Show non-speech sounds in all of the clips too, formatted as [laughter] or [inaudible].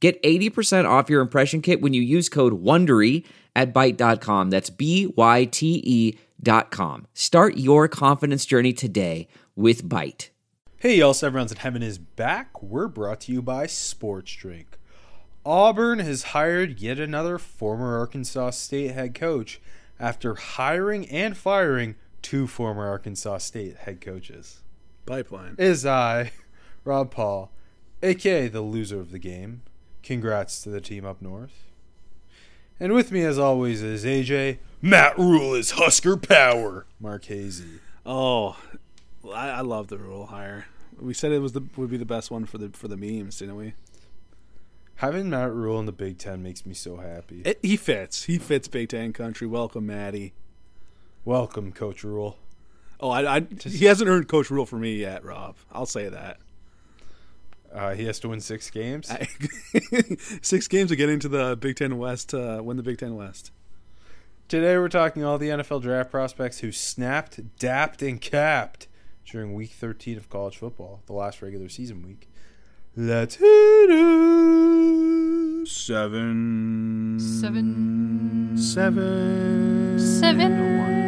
Get 80% off your impression kit when you use code WONDERY at Byte.com. That's B-Y-T-E dot com. Start your confidence journey today with Byte. Hey y'all, Seven Rounds in Heaven is back. We're brought to you by Sports Drink. Auburn has hired yet another former Arkansas State head coach after hiring and firing two former Arkansas State head coaches. Pipeline. Is I, Rob Paul, aka the loser of the game. Congrats to the team up north. And with me, as always, is AJ. Matt Rhule is Husker Power. Mark Hazy. Oh, I, I love the Rhule hire. We said it was the would be the best one for the for the memes, didn't we? Having Matt Rhule in the Big Ten makes me so happy. It, he fits. He fits Big Ten country. Welcome, Maddie. Welcome, Coach Rhule. Oh, I, I he hasn't earned Coach Rhule for me yet, Rob. I'll say that. Uh, he has to win six games. I, [laughs] six games to get into the Big Ten West. Uh, win the Big Ten West. Today we're talking all the NFL draft prospects who snapped, dapped, and capped during Week 13 of college football, the last regular season week. Let's hit it. Seven. Seven. Seven. Seven.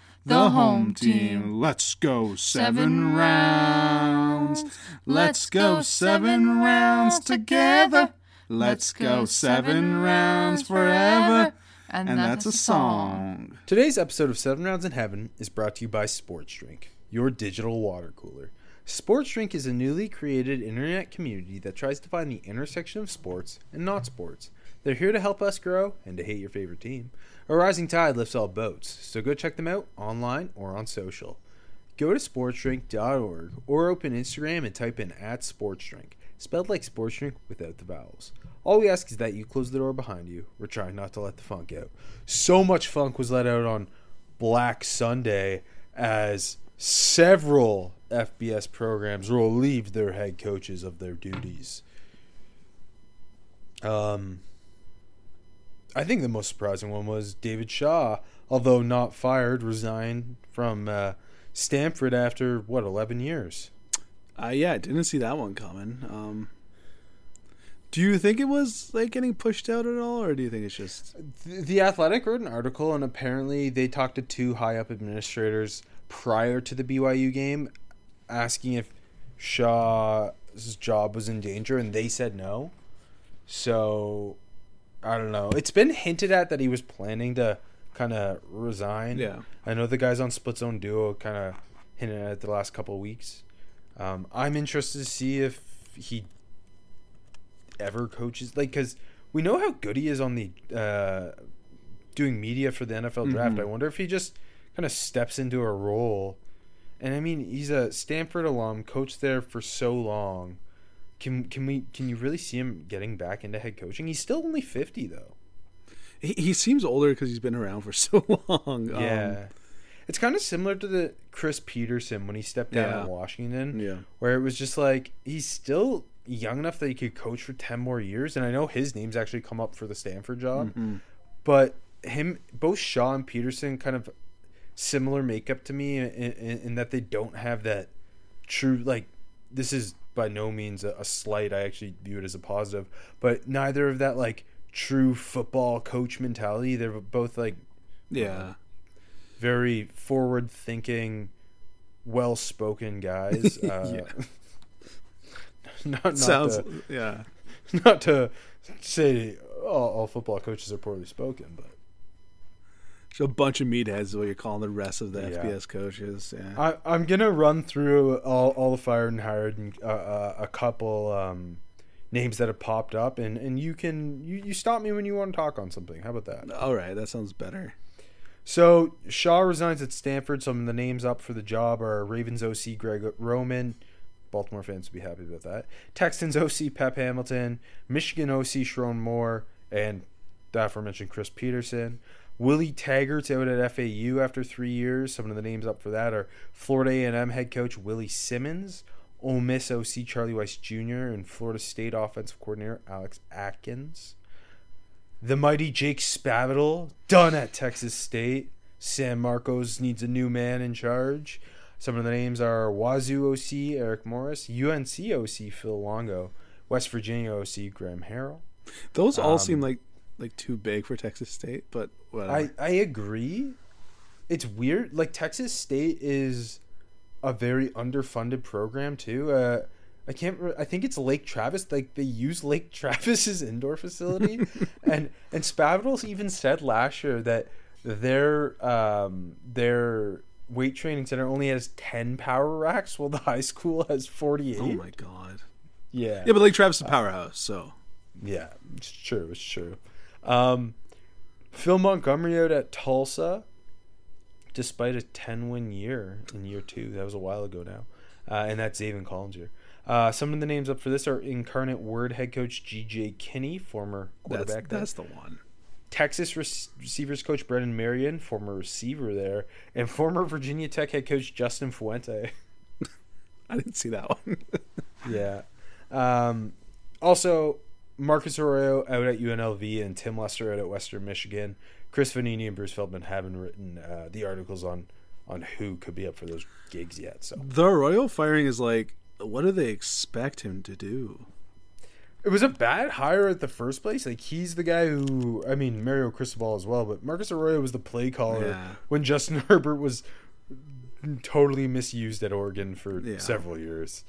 The home team. Let's go seven rounds. Let's go seven rounds together. Let's go seven rounds forever. And that's a song. Today's episode of Seven Rounds in Heaven is brought to you by Sports Drink, your digital water cooler. Sports Drink is a newly created internet community that tries to find the intersection of sports and not sports. They're here to help us grow and to hate your favorite team. A rising tide lifts all boats, so go check them out online or on social. Go to sportsdrink.org or open Instagram and type in at sportsdrink, spelled like sports drink without the vowels. All we ask is that you close the door behind you. We're trying not to let the funk out. So much funk was let out on Black Sunday as several FBS programs relieved their head coaches of their duties. Um, I think the most surprising one was David Shaw, although not fired, resigned from uh, Stanford after what eleven years. Uh, yeah, I didn't see that one coming. Um, do you think it was like getting pushed out at all, or do you think it's just The, the Athletic wrote an article, and apparently they talked to two high up administrators prior to the BYU game, asking if Shaw's job was in danger, and they said no. So I don't know. It's been hinted at that he was planning to kind of resign. Yeah. I know the guys on Split Zone Duo kind of hinted at it the last couple of weeks. Um, I'm interested to see if he ever coaches like because we know how good he is on the uh, doing media for the NFL draft. Mhm. I wonder if he just kind of steps into a role. And I mean, he's a Stanford alum, coached there for so long. Can can we can you really see him getting back into head coaching? He's still only fifty though. he, he seems older because he's been around for [laughs] so long? Um, Yeah. It's kind of similar to the Chris Peterson when he stepped down Yeah. in Washington. yeah. where it was just like he's still young enough that he could coach for 10 more years and i know his name's actually come up for the stanford job Mhm. but him both shaw and peterson kind of similar makeup to me in, in, in that they don't have that true like this is by no means a, a slight i actually view it as a positive but neither of that like true football coach mentality they're both like Yeah. very forward thinking well spoken guys [laughs] uh, [laughs] not, not Sounds to, yeah. [laughs] not to say all, all football coaches are poorly spoken, but a bunch of meatheads is what you're calling the rest of the Yeah. FBS coaches. Yeah. I, I'm gonna run through all, all the fired and hired and uh, uh, a couple um, names that have popped up, and, and you can you, you stop me when you want to talk on something. How about that? All right, that sounds better. So Shaw resigns at Stanford. Some of the names up for the job are Ravens OC Greg Roman. Baltimore fans would be happy about that. Texans OC Pep Hamilton, Michigan OC Sherrone Moore, and the aforementioned Chris Peterson. Willie Taggart's out at FAU after three years. Some of the names up for that are Florida A&M head coach Willie Simmons, Ole Miss OC Charlie Weis Jr., and Florida State offensive coordinator Alex Atkins. The mighty Jake Spavital, done at Texas State. San Marcos needs a new man in charge. Some of the names are Wazoo OC Eric Morris, UNC OC Phil Longo, West Virginia OC Graham Harrell. Those all Um, seem like like too big for Texas State, but whatever. I, I agree. It's weird. Like Texas State is a very underfunded program too. Uh, I can't. Re- I think it's Lake Travis. Like they use Lake [laughs] Travis's indoor facility, [laughs] and and Spavital even said last year that their um their weight training center only has ten power racks, while the high school has forty eight. oh my god. Yeah, Yeah, but Lake Travis is a powerhouse, so yeah, it's true. It's true. Um, Phil Montgomery out at Tulsa, despite a 10 win year in year two. That was a while ago now. Uh, and that's Zayvon Collinger. Uh, some of the names up for this are Incarnate Word head coach G.J. Kinney, former that's quarterback. there. that's the one. Texas rec- receivers coach Brennan Marion, former receiver there, and former Virginia Tech head coach Justin Fuente. [laughs] I didn't see that one. [laughs] Yeah. Um, also, Marcus Arroyo out at UNLV and Tim Lester out at Western Michigan. Chris Vannini and Bruce Feldman haven't written uh, the articles on on who could be up for those gigs yet. So the Arroyo firing is like, what do they expect him to do? it was a bad hire at the first place. Like he's the guy who, I mean, Mario Cristobal as well, but Marcus Arroyo was the play caller Yeah. when Justin [laughs] Herbert was totally misused at Oregon for Yeah. several years.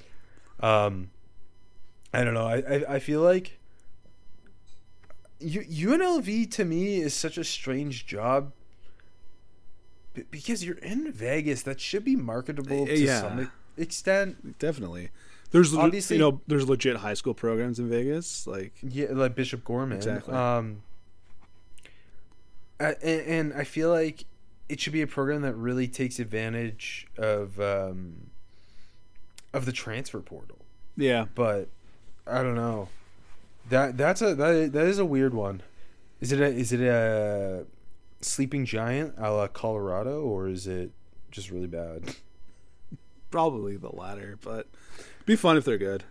Um, I don't know. I, I, I feel like UNLV to me is such a strange job because you're in Vegas. That should be marketable to Yeah. some extent. Definitely. There's Obviously- you know there's legit high school programs in Vegas. Like Yeah, like Bishop Gorman. Exactly. Um, and I feel like it should be a program that really takes advantage of um, of the transfer portal. yeah, But I don't know. That that's a that is, that is a weird one. Is it a is it a sleeping giant a la Colorado or is it just really bad? probably the latter, but be fun if they're good.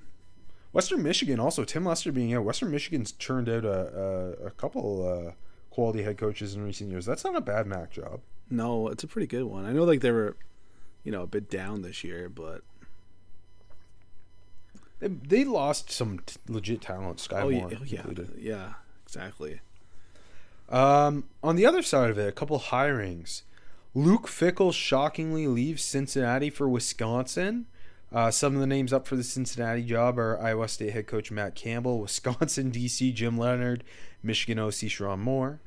Western Michigan also Tim Lester being out. Western Michigan's turned out a a, a couple uh, quality head coaches in recent years. That's not a bad Mac job. No, it's a pretty good one. I know like they were, you know, a bit down this year, but They, they lost some t- legit talent. Sky oh yeah, oh, yeah, exactly. Um, on the other side of it, a couple hirings. Luke Fickell shockingly leaves Cincinnati for Wisconsin. Uh, some of the names up for the Cincinnati job are Iowa State head coach Matt Campbell, [laughs] Wisconsin DC Jim Leonhard, Michigan OC Sherrone Moore.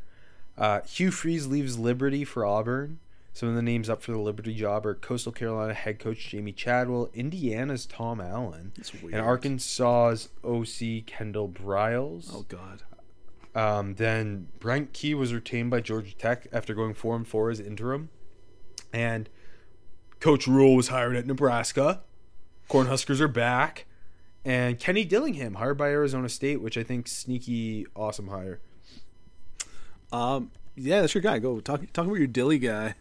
Uh, Hugh Freeze leaves Liberty for Auburn. Some of the names up for the Liberty job are Coastal Carolina head coach Jamey Chadwell, Indiana's Tom Allen, and Arkansas's OC Kendall Briles. Oh god. Um, then Brent Key was retained by Georgia Tech after going four and four as interim, and Coach Rhule was hired at Nebraska. Cornhuskers are back, and Kenny Dillingham hired by Arizona State, which I think sneaky awesome hire. Um, yeah, that's your guy. Go talk talk about your dilly guy.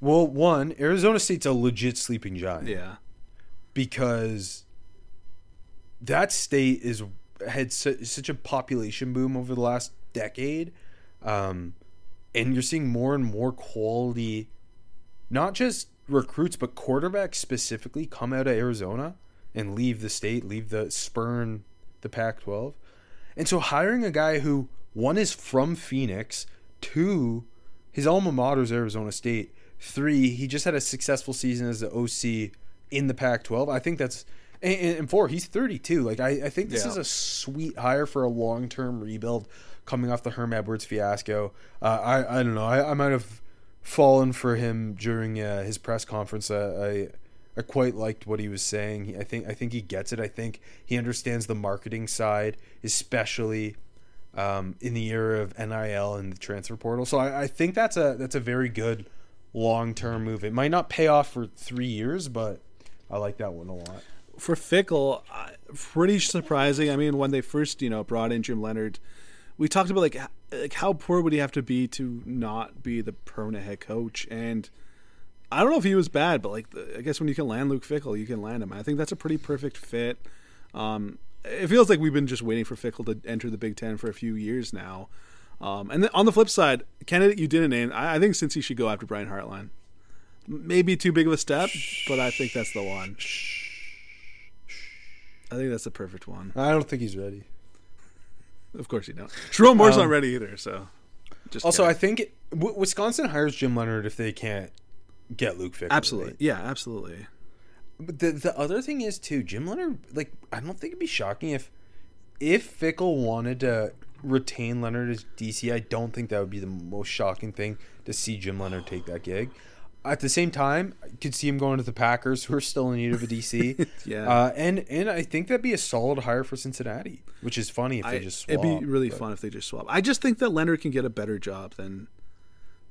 Well, one Arizona State's a legit sleeping giant. Yeah, because that state is had su- such a population boom over the last decade, um, and you're seeing more and more quality, not just recruits but quarterbacks specifically come out of Arizona and leave the state, leave the spurn the Pac-12, and so hiring a guy who one is from Phoenix, two, his alma mater is Arizona State. Three, he just had a successful season as the OC in the Pac-12. I think that's and, and four. He's 32. Like I, I think this Yeah. is a sweet hire for a long-term rebuild coming off the Herm Edwards fiasco. Uh, I I don't know. I, I might have fallen for him during uh, his press conference. Uh, I I quite liked what he was saying. He, I think I think he gets it. I think he understands the marketing side, especially um, in the era of NIL and the transfer portal. So I, I think that's a that's a very good long term move. It might not pay off for three years, but I like that one a lot. for Fickell, pretty surprising. I mean, when they first you know brought in Jim Leonhard, we talked about like like how poor would he have to be to not be the permanent head coach, and I don't know if he was bad, but like I guess when you can land Luke Fickell, you can land him. I think that's a pretty perfect fit. Um, it feels like we've been just waiting for Fickell to enter the Big Ten for a few years now. Um, and then on the flip side, candidate you didn't name, I, I think since he should go after Brian Hartline. Maybe too big of a step, but I think that's the one. I think that's the perfect one. I don't think he's ready. Of course you don't. Jerome Moore's Um, not ready either, so. Just Also, I kidding. think w- Wisconsin hires Jim Leonhard if they can't get Luke Fickell. absolutely, right? yeah, absolutely. But the the other thing is too, Jim Leonhard. Like, I don't think it'd be shocking if if Fickell wanted to retain Leonhard as DC. I don't think that would be the most shocking thing to see Jim Leonhard take that gig. At the same time, I could see him going to the Packers, [laughs] who are still in need of a DC. [laughs] Yeah. uh, and and I think that'd be a solid hire for Cincinnati, which is funny if they just swap. it'd be really but- fun if they just swap. I just think that Leonhard can get a better job than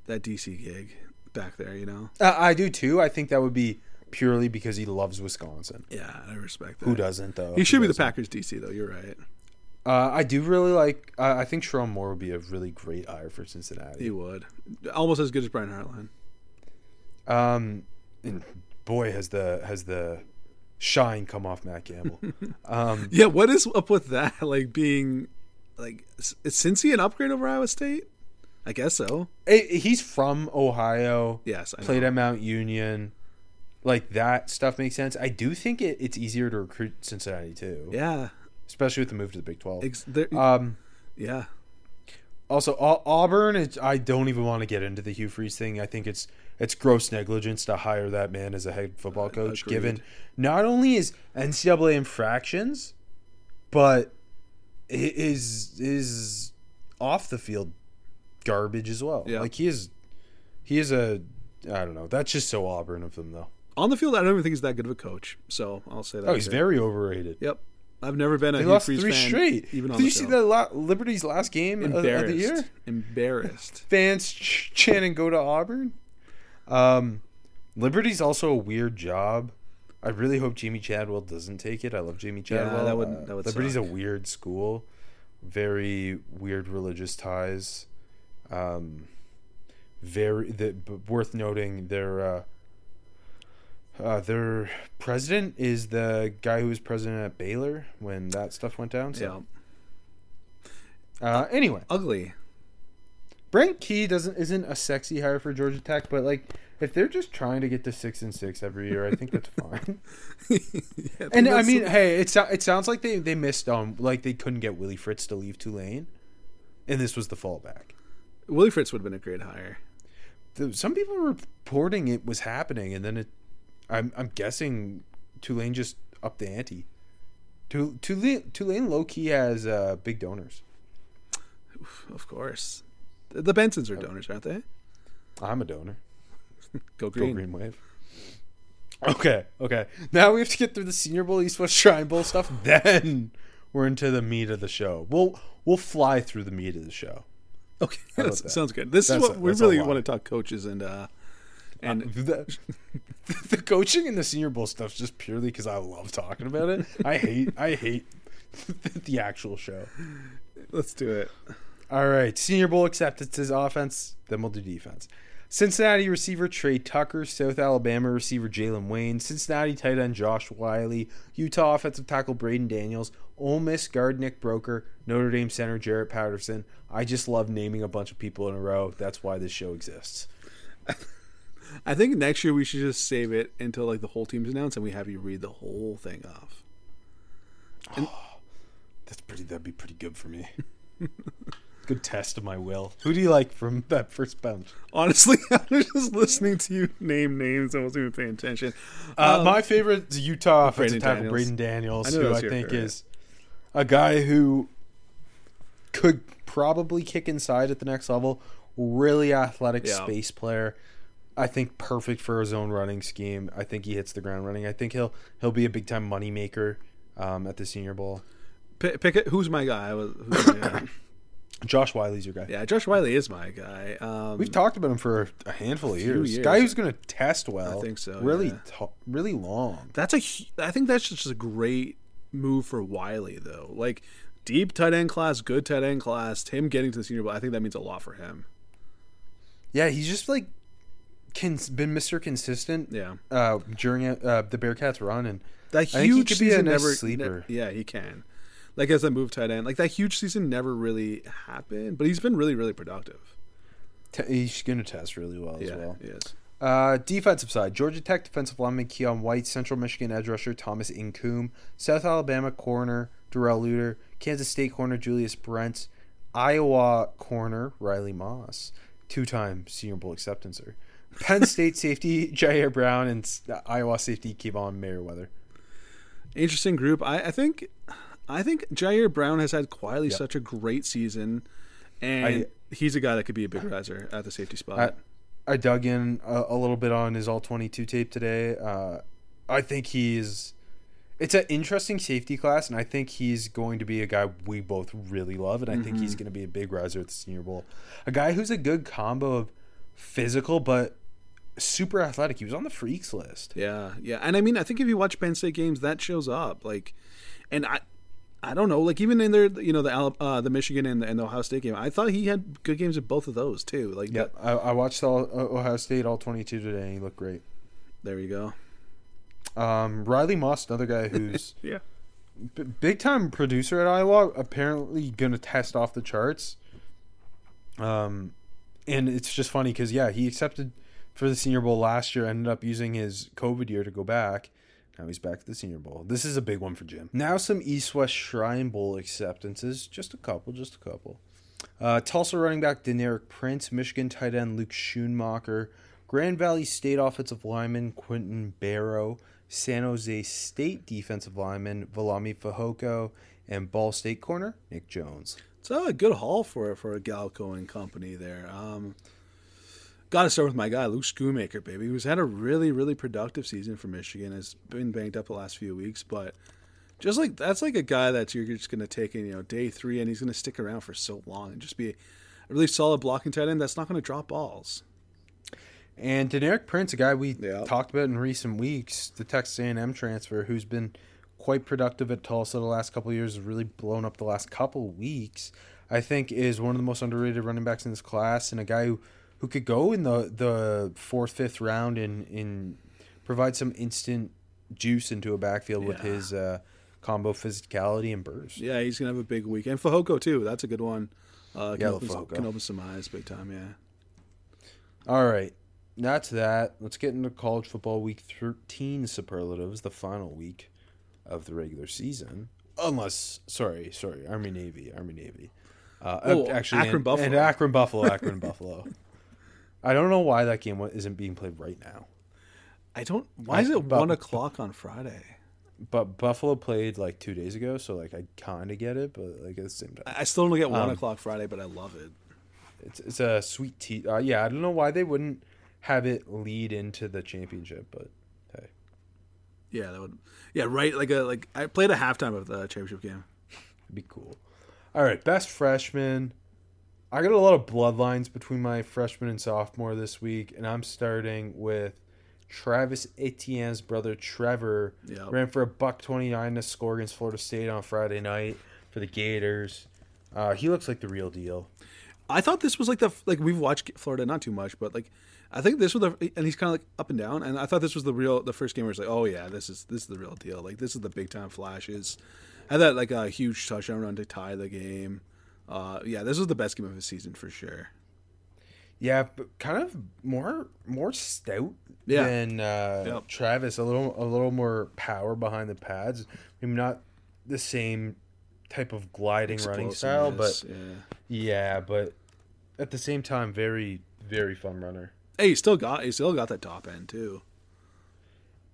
that DC gig back there. You know? Uh, I do too. I think that would be purely because he loves Wisconsin. Yeah, I respect that. Who doesn't though? He Who should be the doesn't? Packers DC though. You're right. Uh, I do really like. Uh, I think Sherrone Moore would be a really great hire for Cincinnati. He would almost as good as Brian Hartline. Um, and boy, has the has the shine come off Matt Campbell. [laughs] um, Yeah, what is up with that? [laughs] Like being like is Cincy an upgrade over Iowa State? I guess so. eh, he's from Ohio. Yes, I played know. at Mount Union. Like that stuff makes sense. I do think it, it's easier to recruit Cincinnati too. Yeah, especially with the move to the Big Twelve. ex- Um, yeah. Also, Au- Auburn. Is, I don't even want to get into the Hugh Freeze thing. I think it's it's gross negligence to hire that man as a head football coach, Agreed. given not only his NCAA infractions, but his his off the field garbage as well. Yeah. Like he is, he is a. I don't know. That's just so Auburn of him, though. On the field, I don't even think he's that good of a coach. So I'll say that. Oh, he's here. very overrated. Yep. I've never been a They Hugh lost Freeze three fan, straight. Even Did you see the la- Liberty's last game of, of the Embarrassed. year? Embarrassed. [laughs] fans ch- chanting "Go to Auburn." Um, Liberty's also a weird job. I really hope Jamey Chadwell doesn't take it. I love Jamey Yeah, Chadwell. that would- Uh, that would Liberty's suck. a weird school, very weird religious ties. Um, very the, worth noting their uh, uh, their president is the guy who was president at Baylor when that stuff went down. Yeah. So, uh, anyway, Ugly. Brent Key doesn't isn't a sexy hire for Georgia Tech, but like if they're just trying to get to six and six every year, I think that's [laughs] fine. Yeah, and I mean, hey, it so- it sounds like they they missed on like they couldn't get Willie Fritz to leave Tulane, and this was the fallback. Willie Fritz would have been a great hire. The, some people were reporting it was happening, and then it. I'm I'm guessing Tulane just upped the ante. Tulane Tulane low key has uh, big donors. Of course. The Bensons are donors, aren't they? I'm a donor. Go green. Go green. Wave. Okay, okay. Now we have to get through the Senior Bowl, East West Shrine Bowl stuff. [laughs] Then we're into the meat of the show. We'll we'll fly through the meat of the show. Okay, that that? sounds good. This That's is what a- we really want to talk coaches and uh and [laughs] the, the coaching and the Senior Bowl stuff's just purely because I love talking about it. I hate I hate [laughs] the actual show. let's do it. All right, Senior Bowl acceptances offense. Then we'll do defense. Cincinnati receiver Tre Tucker, South Alabama receiver Jalen Wayne, Cincinnati tight end Josh Whyle, Utah offensive tackle Braeden Daniels, Ole Miss guard Nick Broeker, Notre Dame center Jarrett Patterson. I just love naming a bunch of people in a row. That's why this show exists. [laughs] I think next year we should just save it until like the whole team's announced and we have you read the whole thing off. Oh, [sighs] That's pretty. That'd be pretty good for me. [laughs] good test of my will. Who do you like from [laughs] that first bench? Honestly, [laughs] I was just listening to you name names. I wasn't even paying attention. Uh, Um, my favorite is Utah offensive Braeden tackle Daniels. Braeden Daniels, I who I think favorite. is a guy who could probably kick inside at the next level, really athletic Yeah. space player. I think perfect for his own running scheme. I think he hits the ground running. I think he'll he'll be a big time money maker um, at the Senior Bowl. Pick, pick it. Who's my guy? Who's my guy? [coughs] Josh Whyle's your guy. yeah, Josh Whyle is my guy. Um, We've talked about him for a handful of years. years. Guy who's going to test well. I think so, Really, yeah. to- really long. That's a. I think that's just a great move for Whyle, though. Like deep tight end class, good tight end class. Him getting to the Senior Bowl, I think that means a lot for him. Yeah, he's just like cons- been Mr. Consistent. Yeah. Uh, during uh, the Bearcats run, and That I think he huge could be a season nice never. sleeper. ne- yeah, he can. Like as a move tight end, like that huge season never really happened, but he's been really, really productive. Te- he's going to test really well as yeah, well. he is. Uh, defensive side: Georgia Tech defensive lineman Keion White, Central Michigan edge rusher Thomas Incoom, South Alabama corner Darrell Luter, Kansas State corner Julius Brents, Iowa corner Riley Moss, two-time Senior Bowl acceptancer, Penn State safety Ji'Ayir Brown, and Iowa safety Kaevon Merriweather. Interesting group. I, I think, I think Ji'Ayir Brown has had quietly Yep. such a great season, and I- he's a guy that could be a big riser at the safety spot. I dug in a, a little bit on his all 22 tape today. Uh, I think he's. It's an interesting safety class, and I think he's going to be a guy we both really love, and I think he's going to be a big riser at the Senior Bowl. A guy who's a good combo of physical but super athletic. He was on the freaks list. Yeah, yeah, and I mean, I think if you watch Penn State games, that shows up. Like, and I, I don't know, like even in their, you know, the uh, the Michigan and the, and the Ohio State game, I thought he had good games at both of those too. Like, yeah, I, I watched all, uh, Ohio State all 22 today, and he looked great. there you go. Um, Riley Moss, another guy who's [laughs] Yeah, b- big time producer at Iowa, apparently going to test off the charts. Um, and it's just funny because yeah, he accepted for the Senior Bowl last year, ended up using his COVID year to go back. Now he's back at the Senior Bowl. This is a big one for Jim. Now some East West Shrine Bowl acceptances, just a couple, just a couple. Uh, Tulsa running back Deneric Prince, Michigan tight end Luke Schoonmaker, Grand Valley State offensive lineman Quinton Barrow, San Jose State defensive lineman Viliami Fehoko, and Ball State corner Nick Jones. it's a good haul for for a Galko and company there. Um, Got to start with my guy Luke Schoonmaker, baby, who's had a really really productive season for Michigan. Has been banged up the last few weeks, but just like that's like a guy that you're just going to take in, you know, day three, and he's going to stick around for so long and just be a really solid blocking tight end that's not going to drop balls. And Deneric Prince, a guy we Yeah. talked about in recent weeks, the Texas A&M transfer, who's been quite productive at Tulsa the last couple of years, has really blown up the last couple of weeks. I think is one of the most underrated running backs in this class, and a guy who, who could go in the the fourth, fifth round and and provide some instant juice into a backfield with his uh, combo physicality and burst. Yeah, he's going to have a big week, and Fehoko too. That's a good one. Uh, can, Yeah, open, Fehoko. can open some eyes big time. Yeah. All right. That's that. Let's get into college football week 13 superlatives, the final week of the regular season. Unless, sorry, sorry, Army Navy, Army Navy. Uh, Oh, actually, Akron and, Buffalo. And Akron Buffalo, Akron Buffalo. [laughs] I don't know why that game isn't being played right now. I don't. Why is it but- one o'clock on Friday? But Buffalo played like two days ago, so like I kind of get it, but like at the same time, I still don't get one Um, o'clock Friday, but I love it. it's it's a sweet tea. Uh, yeah, I don't know why they wouldn't have it lead into the championship, but hey. Yeah, that would. Yeah, right. Like a like I played a halftime of the championship game. It'd be cool. All right, best freshman. I got a lot of bloodlines between my freshman and sophomore this week, and I'm starting with Travis Etienne's brother Trevor. Yep. Ran for a buck twenty nine to score against Florida State on Friday night for the Gators. Uh, he looks like the real deal. I thought this was like the like we've watched Florida not too much, but like I think this was the and he's kind of like up and down, and I thought this was the real the first game where it's like oh yeah this is this is the real deal like this is the big time flashes. Had that like a huge touchdown run to tie the game. Uh, yeah, this was the best game of his season for sure. Yeah, but kind of more more stout Yeah. than uh, Yep. Travis. A little a little more power behind the pads. Maybe not the same type of gliding running style, but yeah. yeah, but at the same time, very very fun runner. Hey, he still got he still got that top end too.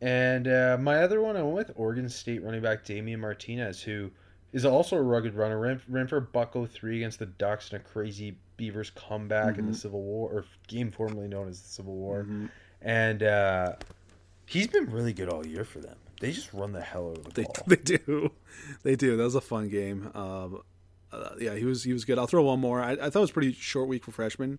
And uh, my other one, I went with Oregon State running back Damien Martinez, who is also a rugged runner. Ran, ran for a buck 03 against the Ducks in a crazy Beavers comeback in the Civil War, or game formerly known as the Civil War. And uh, he's been really good all year for them. They just run the hell out of the They, ball. [laughs] they do, they do. That was a fun game. Um, uh, yeah, he was he was good. I'll throw one more. I, I thought it was a pretty short week for freshmen.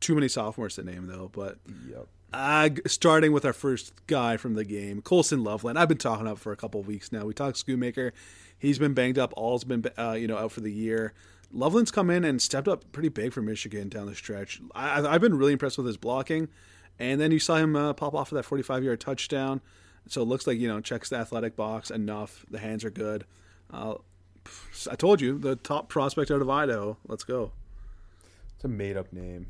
Too many sophomores to name though, but Yep. Uh, starting with our first guy from the game, Colston Loveland. I've been talking up for a couple of weeks now. We talked Schoonmaker. He's been banged up. All's been uh, you know out for the year. Loveland's come in and stepped up pretty big for Michigan down the stretch. I, I've been really impressed with his blocking, and then you saw him uh, pop off of that 45 yard touchdown. So it looks like you know checks the athletic box enough. The hands are good. Uh, I told you the top prospect out of Idaho. Let's go. It's a made up name.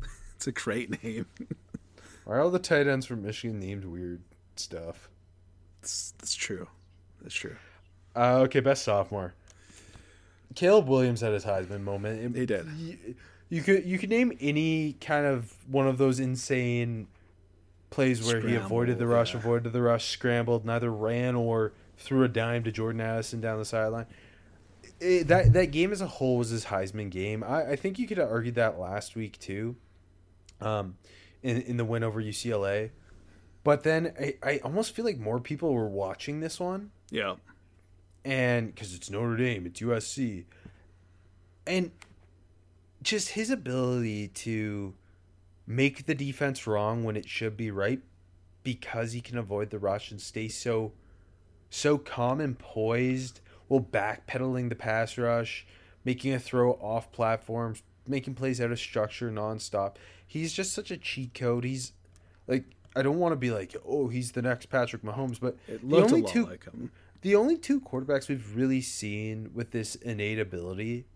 [laughs] It's a great name. [laughs] Are all the tight ends from Michigan named weird stuff? That's, it's true. That's true. Uh, okay, best sophomore. Caleb Williams had his Heisman moment. He did. You, you could you could name any kind of one of those insane plays where he avoided the rush, yeah. avoided the rush, scrambled, neither ran or threw a dime to Jordan Addison down the sideline. It, that that game as a whole was his Heisman game. I, I think you could have argued that last week too. Um, in in the win over UCLA, but then I, I almost feel like more people were watching this one Yeah. And because it's Notre Dame, it's USC, and just his ability to make the defense wrong when it should be right, because he can avoid the rush and stay so, so calm and poised while backpedaling the pass rush, making a throw off platforms, making plays out of structure nonstop. He's just such a cheat code. He's like I don't want to be like, oh, he's the next Patrick Mahomes, but It the looked a lot two like him. The only two quarterbacks we've really seen with this innate ability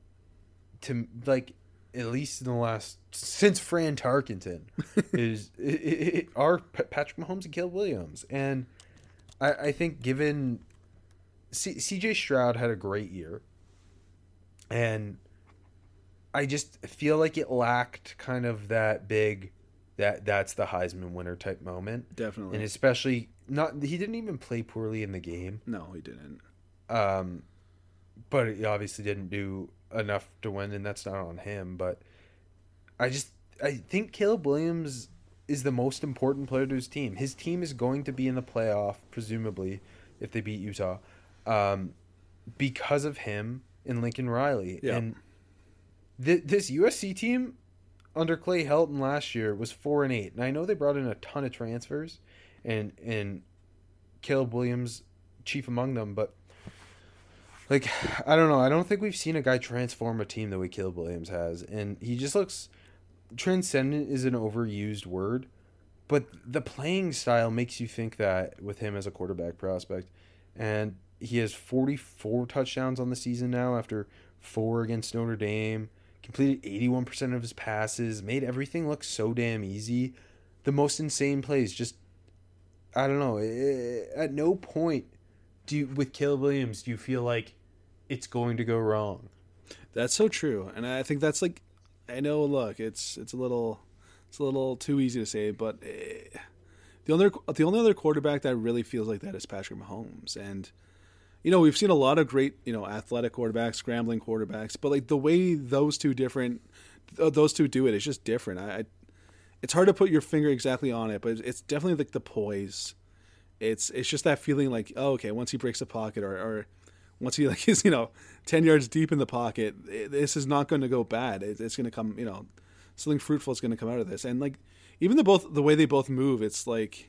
to like at least in the last since Fran Tarkenton [laughs] is i i i are Patrick Mahomes and Caleb Williams, and I, I think given C- C.J. Stroud had a great year, and I just feel like it lacked kind of that big that that's the Heisman winner type moment Definitely. and especially not he didn't even play poorly in the game no, he didn't. um but he obviously didn't do enough to win and that's not on him but i just i think caleb williams is the most important player to his team his team is going to be in the playoff presumably if they beat utah um because of him and lincoln riley Yeah. and th- this usc team under Clay Helton last year was four and eight, and I know they brought in a ton of transfers, and and Caleb Williams chief among them, but like I don't know, I don't think we've seen a guy transform a team the way Caleb Williams has, and he just looks transcendent is an overused word, but the playing style makes you think that with him as a quarterback prospect, and he has forty four touchdowns on the season now after four against Notre Dame completed 81% of his passes, made everything look so damn easy. The most insane plays, just I don't know. eh, At no point do you, with Caleb Williams do you feel like it's going to go wrong. That's so true, and I think that's like, I know. Look, it's it's a little, it's a little too easy to say, but eh, the only the only other quarterback that really feels like that is Patrick Mahomes, and you know we've seen a lot of great you know athletic quarterbacks, scrambling quarterbacks, but like the way those two different, those two do it, it's just different. I, I, it's hard to put your finger exactly on it, but it's definitely like the poise. It's it's just that feeling like oh okay once he breaks the pocket or, or once he [laughs] like is you know ten yards deep in the pocket, it, this is not going to go bad. It, it's going to come you know something fruitful is going to come out of this. And like even the both the way they both move, it's like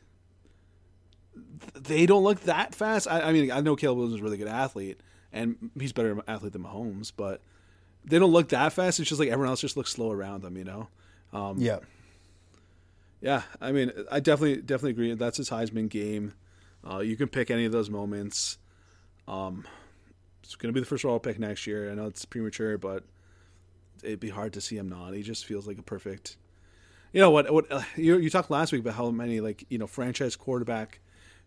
they don't look that fast. I, I mean I know Caleb Williams is a really good athlete and he's better athlete than Mahomes, but they don't look that fast. It's just like everyone else just looks slow around them, you know. Um, Yeah. yeah, I mean, I definitely definitely agree. That's his Heisman game. Uh, you can pick any of those moments. Um, it's going to be the first overall pick next year. I know it's premature, but it'd be hard to see him not. He just feels like a perfect. You know what? What uh, you you talked last week about how many like you know franchise quarterback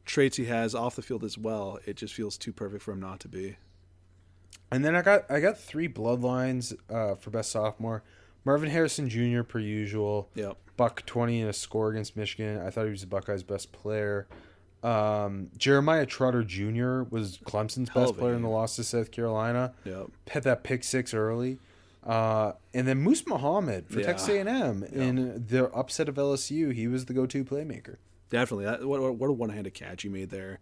traits he has off the field as well. It just feels too perfect for him not to be. And then I got I got three bloodlines uh, for best sophomore. Marvin Harrison Jr. per usual. Yep. Buck twenty and a score against Michigan. I thought he was the Buckeyes' best player. Um, Jeremiah Trotter Jr. was Clemson's Hell best player in the loss to South Carolina. Yep. Had that pick six early. Uh, and then Moose Muhammad for Yeah. Texas A&M in the upset of LSU. He was the go-to playmaker. Definitely. That, what, what- a one-handed catch he made there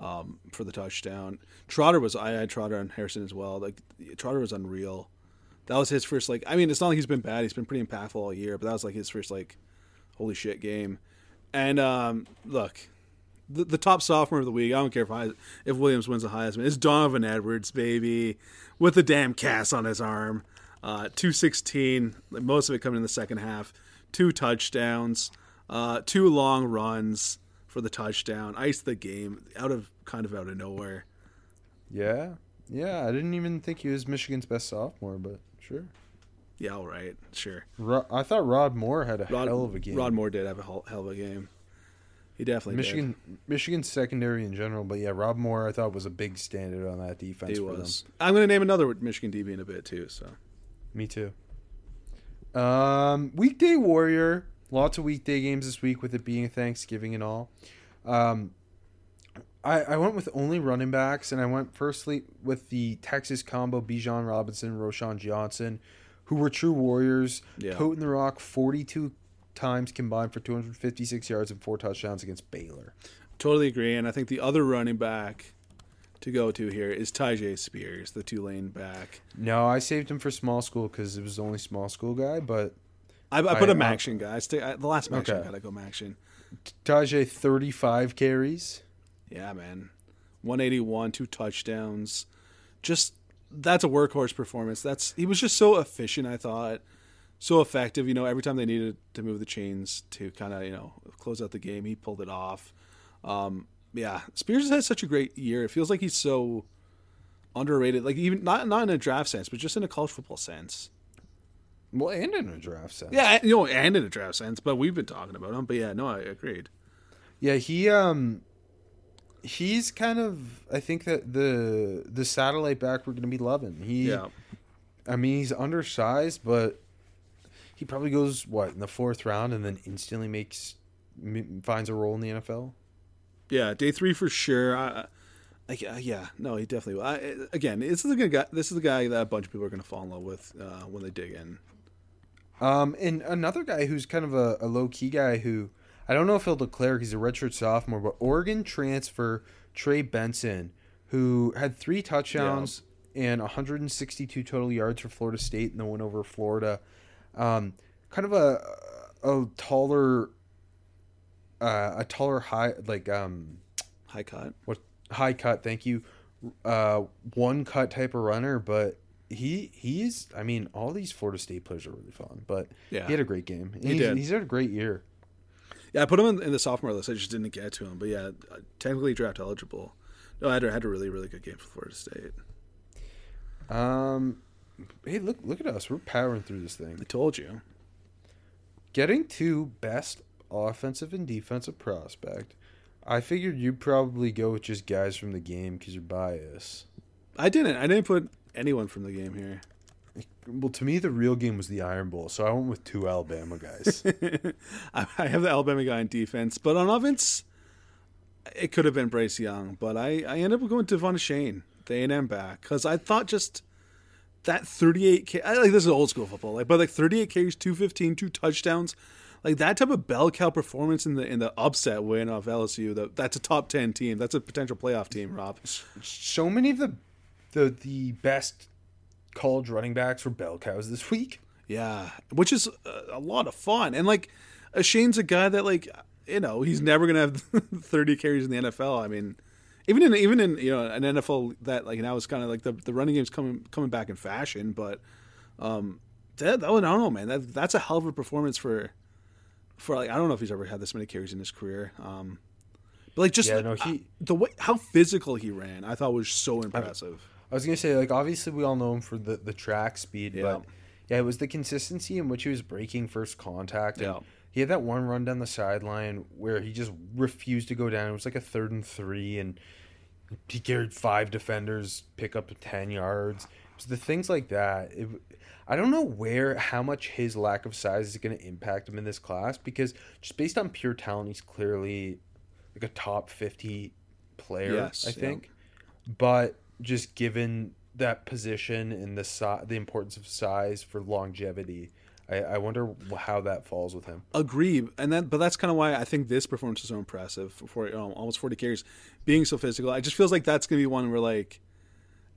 um, for the touchdown. Trotter was I had Trotter and Harrison as well. Like Trotter was unreal. That was his first like. I mean, it's not like he's been bad. He's been pretty impactful all year, but that was like his first like, holy shit game. And um, look, the, the top sophomore of the week. I don't care if I, if Williams wins the Heisman. It's Donovan Edwards, baby, with the damn cast on his arm. Uh, two sixteen. Most of it coming in the second half. Two touchdowns. Uh, two long runs for the touchdown. ice the game out of kind of out of nowhere. Yeah, yeah. I didn't even think he was Michigan's best sophomore, but sure. Yeah, all right, sure. Ro- I thought Rod Moore had a Rod, hell of a game. Rod Moore did have a hell, of a game. He definitely Michigan, Michigan's secondary in general, but yeah, Rod Moore I thought was a big standard on that defense. He for was. Them. I'm going to name another Michigan DB in a bit too. So Me too. Um, weekday warrior. Lots of weekday games this week with it being Thanksgiving and all. Um, I, I went with only running backs, and I went firstly with the Texas combo Bijan Robinson, Roschon Johnson, who were true warriors, Yeah. toting the rock 42 times combined for 256 yards and four touchdowns against Baylor. totally agree. And I think the other running back to go to here is Tyjae Spears, the Tulane back. No, I saved him for small school because it was the only small school guy, but I, I put a Maction guy. I stay, I, the last Maction Okay. gotta go Maction. Tyjae 35 carries. Yeah, man. 181, two touchdowns. Just that's a workhorse performance. That's he was just so efficient, I thought. So effective, you know, every time they needed to move the chains to kind of, you know, close out the game, he pulled it off. Um, yeah, Spears has had such a great year. It feels like he's so underrated. Like even not not in a draft sense, but just in a college football sense. Well, and in a draft sense. Yeah, you know, and in a draft sense, but we've been talking about him. But yeah, no, I agreed. Yeah, he um he's kind of I think that the the satellite back we're going to be loving. He Yeah. I mean, he's undersized, but he probably goes what in the fourth round and then instantly makes finds a role in the NFL. Yeah, day three for sure. I, I, yeah, no, he definitely. will. I, again, this is the good guy. This is the guy that a bunch of people are going to fall in love with uh, when they dig in. Um, and another guy who's kind of a, a low key guy who I don't know if he'll declare he's a redshirt sophomore, but Oregon transfer Trey Benson, who had three touchdowns and 162 total yards for Florida State in the win over Florida. Um, kind of a a taller, uh, a taller high like um High cut. what high cut. Thank you, uh, one cut type of runner, but. He he's I mean all these Florida State players are really fun, but Yeah. he had a great game. He he's, did. He's had a great year. Yeah, I put him in, in the sophomore list. I just didn't get to him. But yeah, uh, technically draft eligible. No, I had, a- had a really, really good game for Florida State. Um, hey, look look at us. We're powering through this thing. I told you. Getting to best offensive and defensive prospect. I figured you'd probably go with just guys from the game because you're biased. I didn't. I didn't put anyone from the game here. Well, to me, the real game was the Iron Bowl, so I went with two Alabama guys. [laughs] I, have the Alabama guy in defense, but on offense, it could have been Bryce Young. But I, I ended up going to Devon Achane, the A&M back, because I thought just that 38 K. I like this is old school football, like but like 38 Ks, 215, two touchdowns, like that type of bell cow performance in the in the upset win of LSU. That that's a top 10 team. That's a potential playoff team. Rob. so many of the the the best college running backs were bell cows this week. Yeah, which is a, a lot of fun. And like, uh, Shane's a guy that like, you know, he's never gonna have [laughs] 30 carries in the NFL. I mean, even in even in you know an NFL that like now is kind of like the the running game's coming coming back in fashion. But um, that, that one, I don't know, man. That that's a hell of a performance for for like I don't know if he's ever had this many carries in his career. Um, but like just Yeah, no, uh, he- the way how physical he ran, I thought was so impressive. I was gonna say, like, obviously we all know him for the the track speed, Yeah. but yeah, it was the consistency in which he was breaking first contact. Yeah. he had that one run down the sideline where he just refused to go down. It was like a third and three, and he carried five defenders, pick up ten yards. So the things like that. It, I don't know where how much his lack of size is going to impact him in this class because just based on pure talent, he's clearly like a top 50 player, Yes, I yeah. think. But just given that position and the si- the importance of size for longevity, I, I wonder how that falls with him. Agree, and then but that's kind of why I think this performance is so impressive for um, almost forty carries, being so physical. I just feels like that's gonna be one where like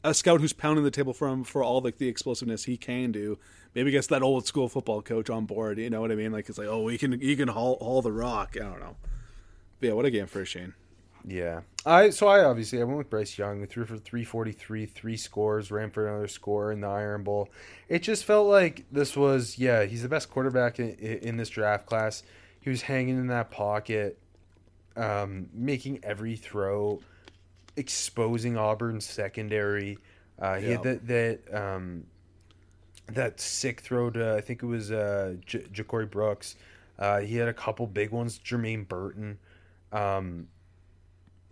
a scout who's pounding the table for him for all like the explosiveness he can do. Maybe gets that old school football coach on board. You know what I mean? Like it's like oh he can he can haul, haul the rock. I don't know. But yeah, what a game for Shane. Yeah, I so I obviously I went with Bryce Young. We threw for three forty three, three scores, ran for another score in the Iron Bowl. It just felt like this was yeah he's the best quarterback in, in this draft class. He was hanging in that pocket, um, making every throw, exposing Auburn's secondary. Uh, he had that that um, that sick throw to I think it was uh, J- Ja'Corey Brooks. Uh, he had a couple big ones. Jermaine Burton. Um,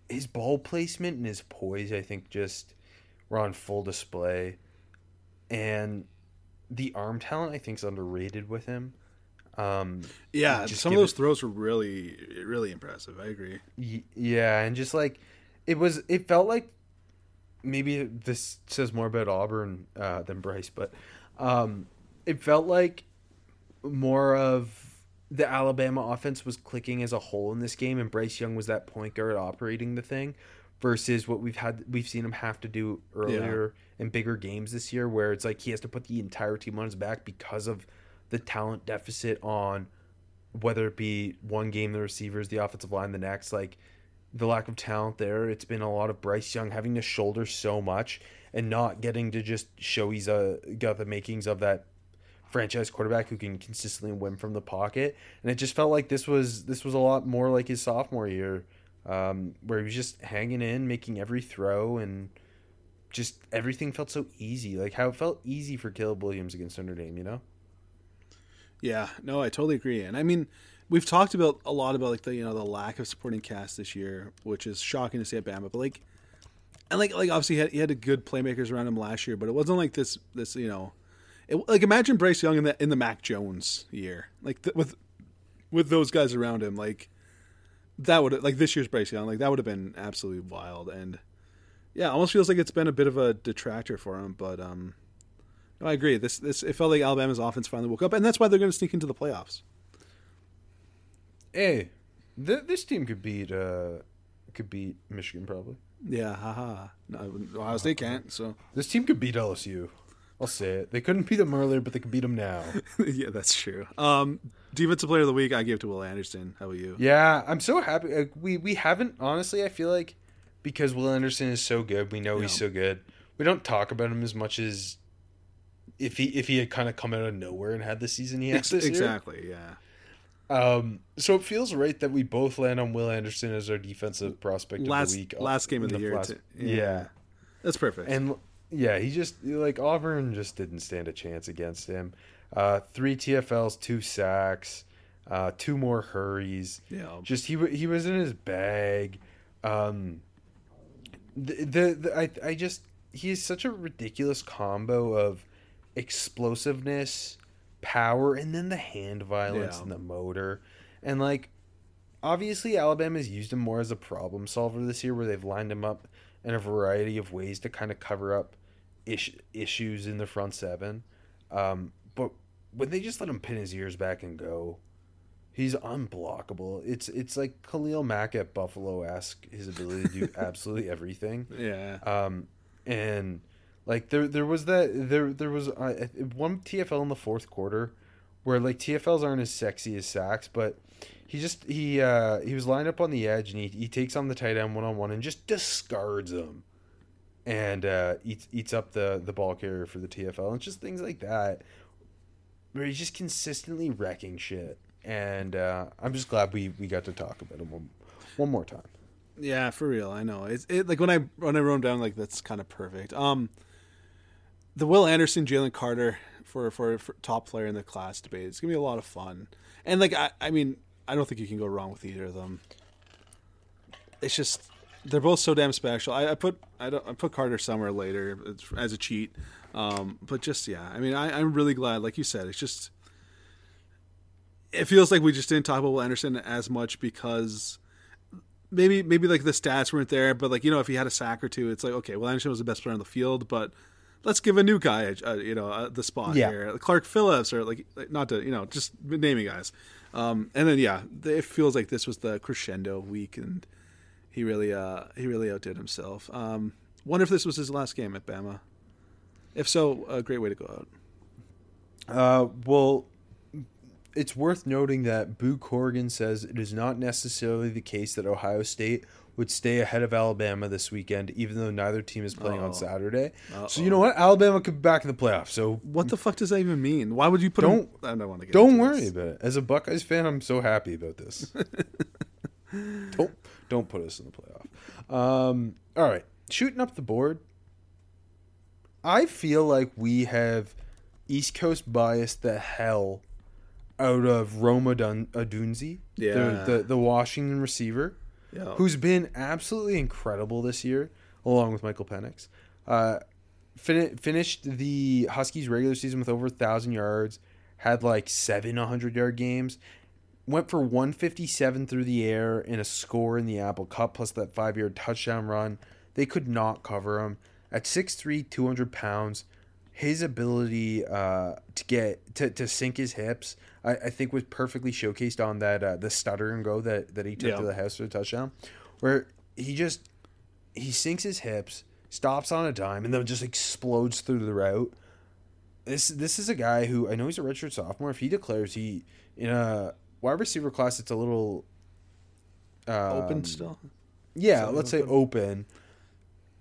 his ball placement and his poise, I think, just were on full display. And the arm talent, I think, is underrated with him. Um, Yeah, Just some of those it- throws were really really impressive. I agree. y- yeah, and just like it was, it felt like maybe this says more about Auburn uh, than Bryce, but um, it felt like more of the Alabama offense was clicking as a whole in this game, and Bryce Young was that point guard operating the thing, versus what we've had we've seen him have to do earlier in bigger games this year, where it's like he has to put the entire team on his back because of the talent deficit on whether it be one game the receivers, the offensive line, the next, like the lack of talent there. It's been a lot of Bryce Young having to shoulder so much and not getting to just show he's a got the makings of that franchise quarterback who can consistently win from the pocket. And it just felt like this was this was a lot more like his sophomore year, um, where he was just hanging in, making every throw, and just everything felt so easy. Like how it felt easy for Caleb Williams against Notre Dame, you know? Yeah, no, I totally agree. And I mean, we've talked about a lot about like the you know the lack of supporting cast this year, which is shocking to see at Bama. But like, and like like obviously he had, he had a good playmakers around him last year, but it wasn't like this this you know, it, like imagine Bryce Young in the in the Mac Jones year, like th- with with those guys around him, like that would like this year's Bryce Young, like that would have been absolutely wild. And yeah, almost feels like it's been a bit of a detractor for him, but um. No, I agree. This this it felt like Alabama's offense finally woke up, and that's why they're going to sneak into the playoffs. Hey, th- this team could beat uh could beat Michigan probably. Yeah, haha. No, Ohio State can't. So This team could beat LSU. I'll say it. They couldn't beat them earlier, but they can beat them now. [laughs] yeah, that's true. Um, defensive player of the week, I gave to Will Anderson. How about you? yeah, I'm so happy. Like, we we haven't honestly. I feel like because Will Anderson is so good, we know he's so good. We don't talk about him as much as if he if he had kind of come out of nowhere and had the season he has this year. exactly. Yeah. Um, so it feels right that we both land on Will Anderson as our defensive prospect Last of the week. last game of in the year. last- too. yeah. that's perfect. And yeah, he just like Auburn just didn't stand a chance against him. Uh, three TFLs, two sacks, uh, two more hurries. yeah, Just he he was in his bag. Um, the, the, the I I just he's such a ridiculous combo of explosiveness, power, and then the hand violence Yeah. and the motor, and like obviously Alabama's used him more as a problem solver this year, where they've lined him up in a variety of ways to kind of cover up ish- issues in the front seven. Um, but when they just let him pin his ears back and go, he's unblockable. It's it's like Khalil Mack at Buffalo esque his ability to do [laughs] absolutely everything. yeah. Um, and like there there was that there there was uh, one TFL in the fourth quarter where like TFLs aren't as sexy as sacks, but he just he uh he was lined up on the edge and he, he takes on the tight end one on one and just discards him and uh eats eats up the the ball carrier for the TFL and just things like that where he's just consistently wrecking shit and uh I'm just glad we we got to talk about him one, one more time. Yeah, for real. I know. It's it like when I when I wrote 'em down like that's kind of perfect. Um, the Will Anderson, Jalen Carter for, for for top player in the class debate. It's gonna be a lot of fun. And like I I mean I don't think you can go wrong with either of them. It's just they're both so damn special. I, I put I don't I put Carter somewhere later as a cheat. Um, but just yeah, I mean I, I'm really glad. Like you said, it's just it feels like we just didn't talk about Will Anderson as much because maybe maybe like the stats weren't there, but like you know if he had a sack or two, it's like okay, well Anderson was the best player on the field, but let's give a new guy, uh, you know, uh, the spot Yeah. here, Clark Phillips or like like, not to you know just naming guys, um, and then yeah, it feels like this was the crescendo week, and he really uh he really outdid himself. Um, wonder if this was his last game at Bama. If so, a great way to go out. Uh, well, it's worth noting that Boo Corrigan says it is not necessarily the case that Ohio State would stay ahead of Alabama this weekend, even though neither team is playing Oh. on Saturday. So you know what? Alabama could be back in the playoffs. So What the fuck does that even mean? Why would you put? Don't- I don't want to get. don't worry this. about it. As a Buckeyes fan, I'm so happy about this. [laughs] don't don't put us in the playoff. Um, all right, shooting up the board. I feel like we have East Coast biased the hell out of Roma Dun- Odunze, Yeah. the, the the Washington receiver, Who's been absolutely incredible this year, along with Michael Penix. Uh, fin- finished the Huskies regular season with over thousand yards, had like seven 100 yard games, went for 157 through the air and a score in the Apple Cup plus that five yard touchdown run. They could not cover him at 6'3, 200 pounds. His ability uh, to get to, to sink his hips, I, I think, was perfectly showcased on that uh, the stutter and go that, that he took Yeah. to the house for a touchdown, where he just he sinks his hips, stops on a dime, and then just explodes through the route. This this is a guy who I know he's a redshirt sophomore. If he declares he in a wide receiver class, it's a little um, Open still. Yeah, let's say open.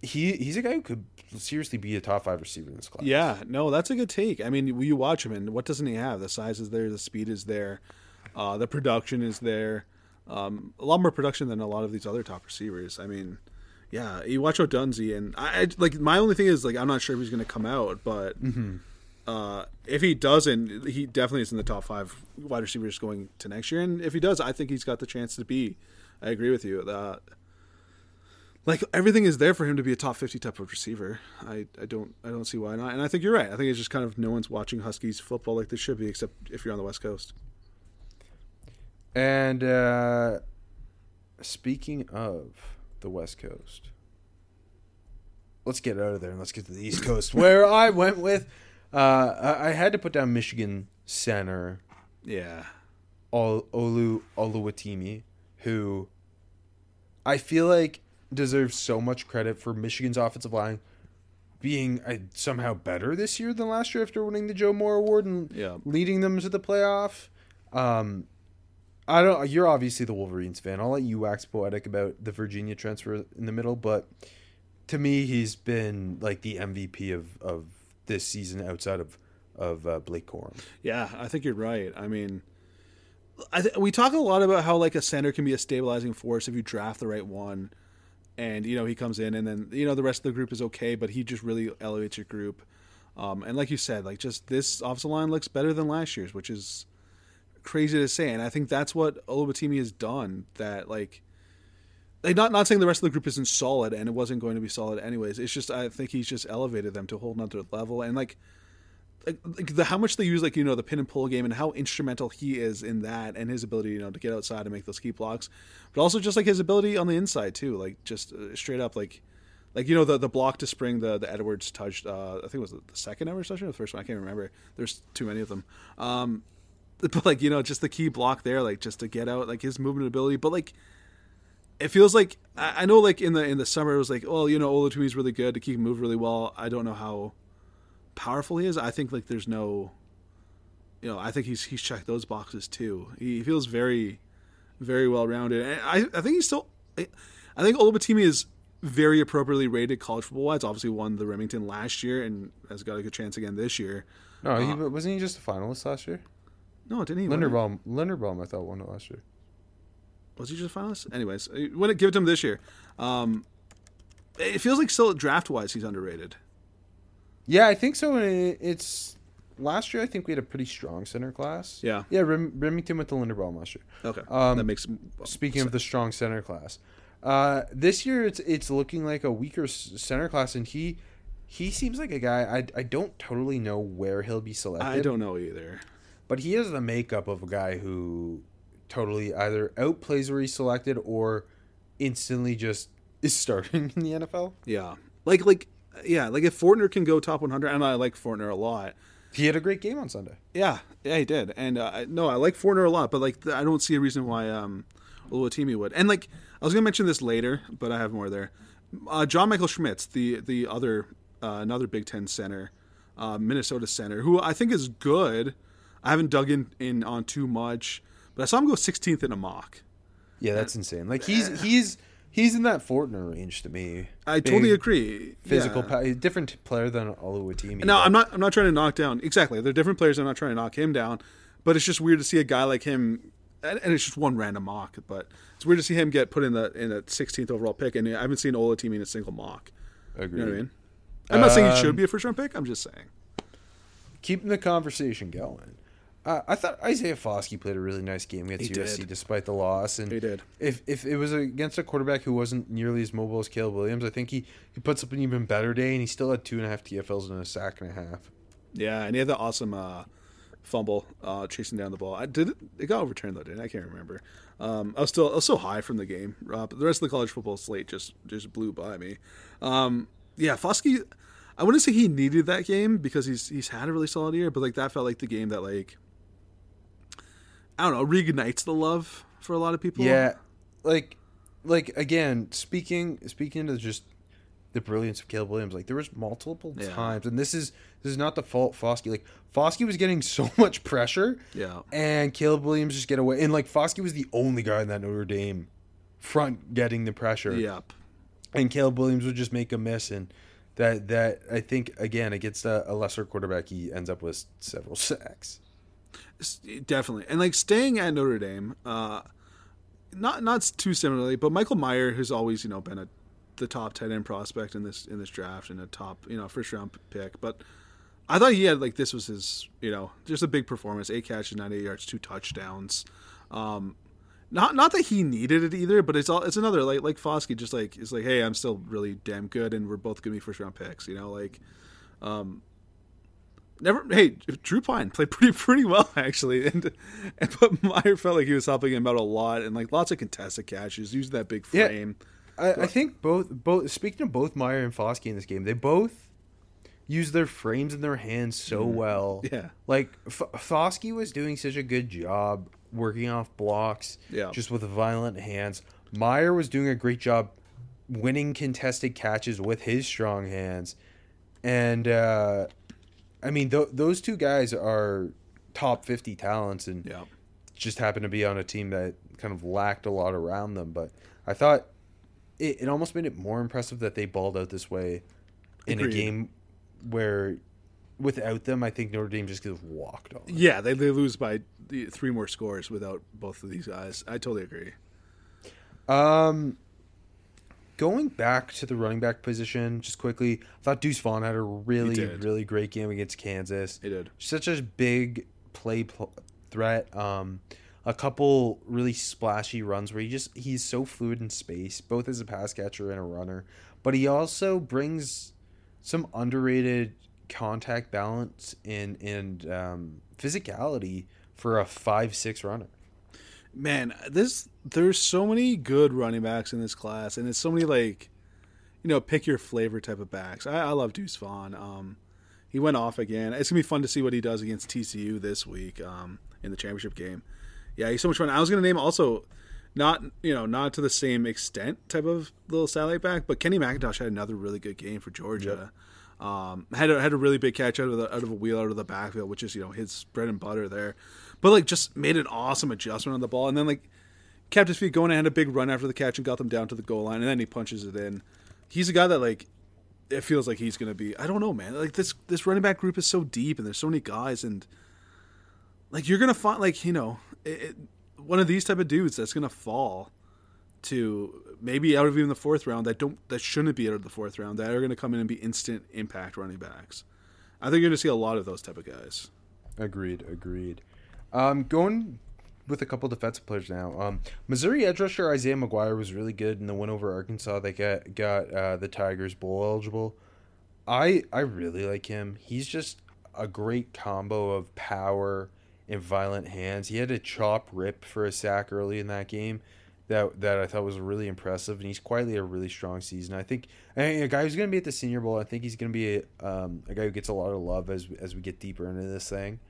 He he's a guy who could seriously be a top five receiver in this class. Yeah, no, that's a good take. I mean, you watch him, and what doesn't he have? The size is there, the speed is there, uh, the production is there. Um, a lot more production than a lot of these other top receivers. I mean, yeah, you watch Odunze, and I, I like my only thing is like I'm not sure if he's going to come out, but uh, if he doesn't, he definitely is in the top five wide receivers going to next year. And if he does, I think he's got the chance to be. I agree with you. Uh, like everything is there for him to be a top 50 type of receiver. I, I don't I don't see why not. And I think you're right. I think it's just kind of no one's watching Huskies football like they should be except if you're on the West Coast. And uh, speaking of the West Coast, let's get out of there and let's get to the East Coast, [laughs] where I went with. Uh, I had to put down Michigan center Yeah. Ol- Olu Oluwatimi, who I feel like deserves so much credit for Michigan's offensive line being uh, somehow better this year than last year after winning the Joe Moore Award and Yeah. leading them to the playoff. Um, I don't. You're obviously the Wolverines fan. I'll let you wax poetic about the Virginia transfer in the middle, but to me, he's been like the MVP of of this season outside of of uh, Blake Corum. Yeah, I think you're right. I mean, I th- we talk a lot about how like a center can be a stabilizing force if you draft the right one, and you know he comes in and then you know the rest of the group is okay, but he just really elevates your group. Um, and like you said, like just this offensive line looks better than last year's, which is crazy to say. And I think that's what Oluwatimi has done. That like. Like not not saying the rest of the group isn't solid and it wasn't going to be solid anyways. It's just I think he's just elevated them to a whole nother level and like like, the how much they use like you know the pin and pull game and how instrumental he is in that and his ability you know to get outside and make those key blocks but also just like his ability on the inside too like just uh, straight up like like you know the the block to spring the the Edwards touched uh, I think it was the second Edwards touchdown or the first one I can't remember. There's too many of them. Um [laughs] but like you know just the key block there like just to get out like his movement ability but like it feels like I know like in the in the summer it was like well you know Oluwatimi's really good to keep him move really well. I don't know how powerful he is, I think like there's no, you know, I think he's he's checked those boxes too. He feels very, very well rounded, and I I think he's still, I I think Oluwatimi is very appropriately rated college football wise. Obviously won the Remington last year and has got a good chance again this year. No, he wasn't he just a finalist last year. No, didn't he? Linderbaum, Linderbaum, I thought won it last year. was he just a finalist? Anyways, when it give it to him this year. Um, it feels like still draft wise he's underrated. Yeah, I think so. It's last year. I think we had a pretty strong center class. Yeah. yeah. Rem- Remington with the Linderbaum last year. Okay, Um, that makes Speaking of the strong center class, uh, this year it's it's looking like a weaker center class, and he he seems like a guy. I I don't totally know where he'll be selected. I don't know either. but he has the makeup of a guy who totally either outplays where he's selected or instantly just [laughs] is starting in the NFL. Yeah, like like yeah, like if Fortner can go top 100, and I like Fortner a lot. He had a great game on Sunday. Yeah, yeah, he did, and uh, I- no, I like Fortner a lot, but like I don't see a reason why um, Oluwatimi would. And like I was gonna mention this later, but I have more there. Uh, John Michael Schmitz, the the other uh, another Big Ten center, uh, Minnesota center, who I think is good. I haven't dug in, in on too much, but I saw him go 16th in a mock. Yeah, that's insane. Like he's he's he's in that Fortner range to me. I Big, totally agree. Physical, Yeah. pa- different player than Oluwatimi. No, I'm not. I'm not trying to knock down. Exactly, they're different players. I'm not trying to knock him down, but it's just weird to see a guy like him, and, and it's just one random mock. But it's weird to see him get put in the in a 16th overall pick, and I haven't seen team in a single mock. Agreed. You know what I mean? I'm not saying he Um, should be a first round pick. I'm just saying. Keeping the conversation going. Uh, I thought Isaiah Foskey played a really nice game against He USC did. despite the loss. And He did. If if it was against a quarterback who wasn't nearly as mobile as Caleb Williams, I think he, he puts up an even better day, and he still had two and a half TFLs and a sack and a half. Yeah, and he had the awesome uh, fumble uh, chasing down the ball. I did it. It got overturned though, didn't it? I can't remember. Um, I was still I was so high from the game, uh, but the rest of the college football slate just just blew by me. Um, yeah, Foskey. I wouldn't say he needed that game because he's he's had a really solid year, but like that felt like the game that like I don't know reignites the love for a lot of people. Yeah, like like again, speaking speaking to just the brilliance of Caleb Williams, like there was multiple Yeah. times, and this is this is not the fault Foskey. Like Foskey was getting [laughs] so much pressure, Yeah. and Caleb Williams just get away, and like Foskey was the only guy in that Notre Dame front getting the pressure. Yep. and Caleb Williams would just make a miss, and that that I think again against a, a lesser quarterback, he ends up with several [laughs] sacks. Definitely, and like staying at Notre Dame, uh, not not too similarly, but Michael Mayer, has always you know been a the top tight end prospect in this in this draft and a top you know first round pick, but I thought he had like this was his you know just a big performance, eight catches, ninety eight yards, two touchdowns. Um, not not that he needed it either, but it's all it's another like like Foskey just like it's like hey I'm still really damn good and we're both gonna be first round picks, you know like. Um, Never. Hey, Drew Pyne played pretty pretty well actually, and, and but Mayer felt like he was helping him out a lot, and like lots of contested catches, using that big Yeah. frame. I, I think both both speaking of both Mayer and Foskey in this game, they both use their frames and their hands so well. Yeah. like F- Foskey was doing such a good job working off blocks, Yeah. just with violent hands. Mayer was doing a great job winning contested catches with his strong hands, and uh, I mean th- those two guys are top fifty talents, and Yeah, just happened to be on a team that kind of lacked a lot around them. But I thought it, it almost made it more impressive that they balled out this way in Agreed. a game where without them, I think Notre Dame just could have walked on. yeah, they, they lose by three more scores without both of these guys. I totally agree. Um, going back to the running back position, just quickly, I thought Deuce Vaughn had a really, really great game against Kansas. He did. Such a big play pl- threat. Um, a couple really splashy runs where he just he's so fluid in space, both as a pass catcher and a runner. But he also brings some underrated contact balance and and um, physicality for a five six runner. Man, this there's so many good running backs in this class, and it's so many like, you know, pick your flavor type of backs. I, I love Deuce Vaughn. Um, he went off again. It's gonna be fun to see what he does against TCU this week um, in the championship game. Yeah, he's so much fun. I was gonna name also, not you know not to the same extent type of little satellite back, but Kenny McIntosh had another really good game for Georgia. Um, had a, had a really big catch out of the out of a wheel out of the backfield, which is you know his bread and butter there. But like just made an awesome adjustment on the ball, and then like kept his feet going and had a big run after the catch and got them down to the goal line, and then he punches it in. He's a guy that like it feels like he's gonna be. I don't know, man. Like this this running back group is so deep, and there's so many guys, and like you're gonna find like you know it, one of these type of dudes that's gonna fall to maybe out of even the fourth round that don't that shouldn't be out of the fourth round that are gonna come in and be instant impact running backs. I think you're gonna see a lot of those type of guys. Agreed, agreed. Um, going with a couple defensive players now. Um, Missouri edge rusher Isaiah McGuire was really good in the win over Arkansas. They got got uh, the Tigers bowl eligible. I I really like him. He's just a great combo of power and violent hands. He had a chop rip for a sack early in that game, that that I thought was really impressive, and he's quietly a really strong season. I think a guy who's going to be at the Senior Bowl. I think he's going to be a, um, a guy who gets a lot of love as as we get deeper into this thing.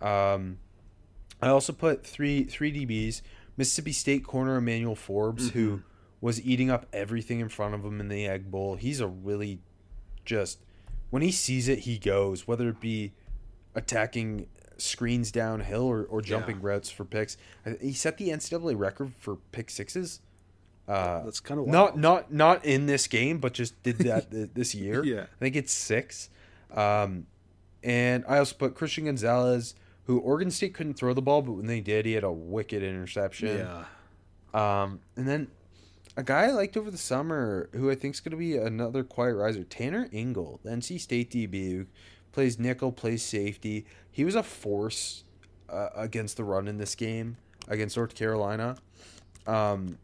Um, I also put three three DBs. Mississippi State corner Emmanuel Forbes, who was eating up everything in front of him in the Egg Bowl. He's a really just when he sees it, he goes. Whether it be attacking screens downhill or, or jumping Yeah. routes for picks. He set the NCAA record for pick sixes. Uh, That's kind of not not not in this game, but just did [laughs] that this year. Yeah. I think it's six. Um, and I also put Christian Gonzalez, who Oregon State couldn't throw the ball, but when they did, he had a wicked interception. yeah. Um, and then a guy I liked over the summer who I think is going to be another quiet riser, Tanner Ingle, the NC State DB, who plays nickel, plays safety. He was a force uh, against the run in this game against North Carolina. Um,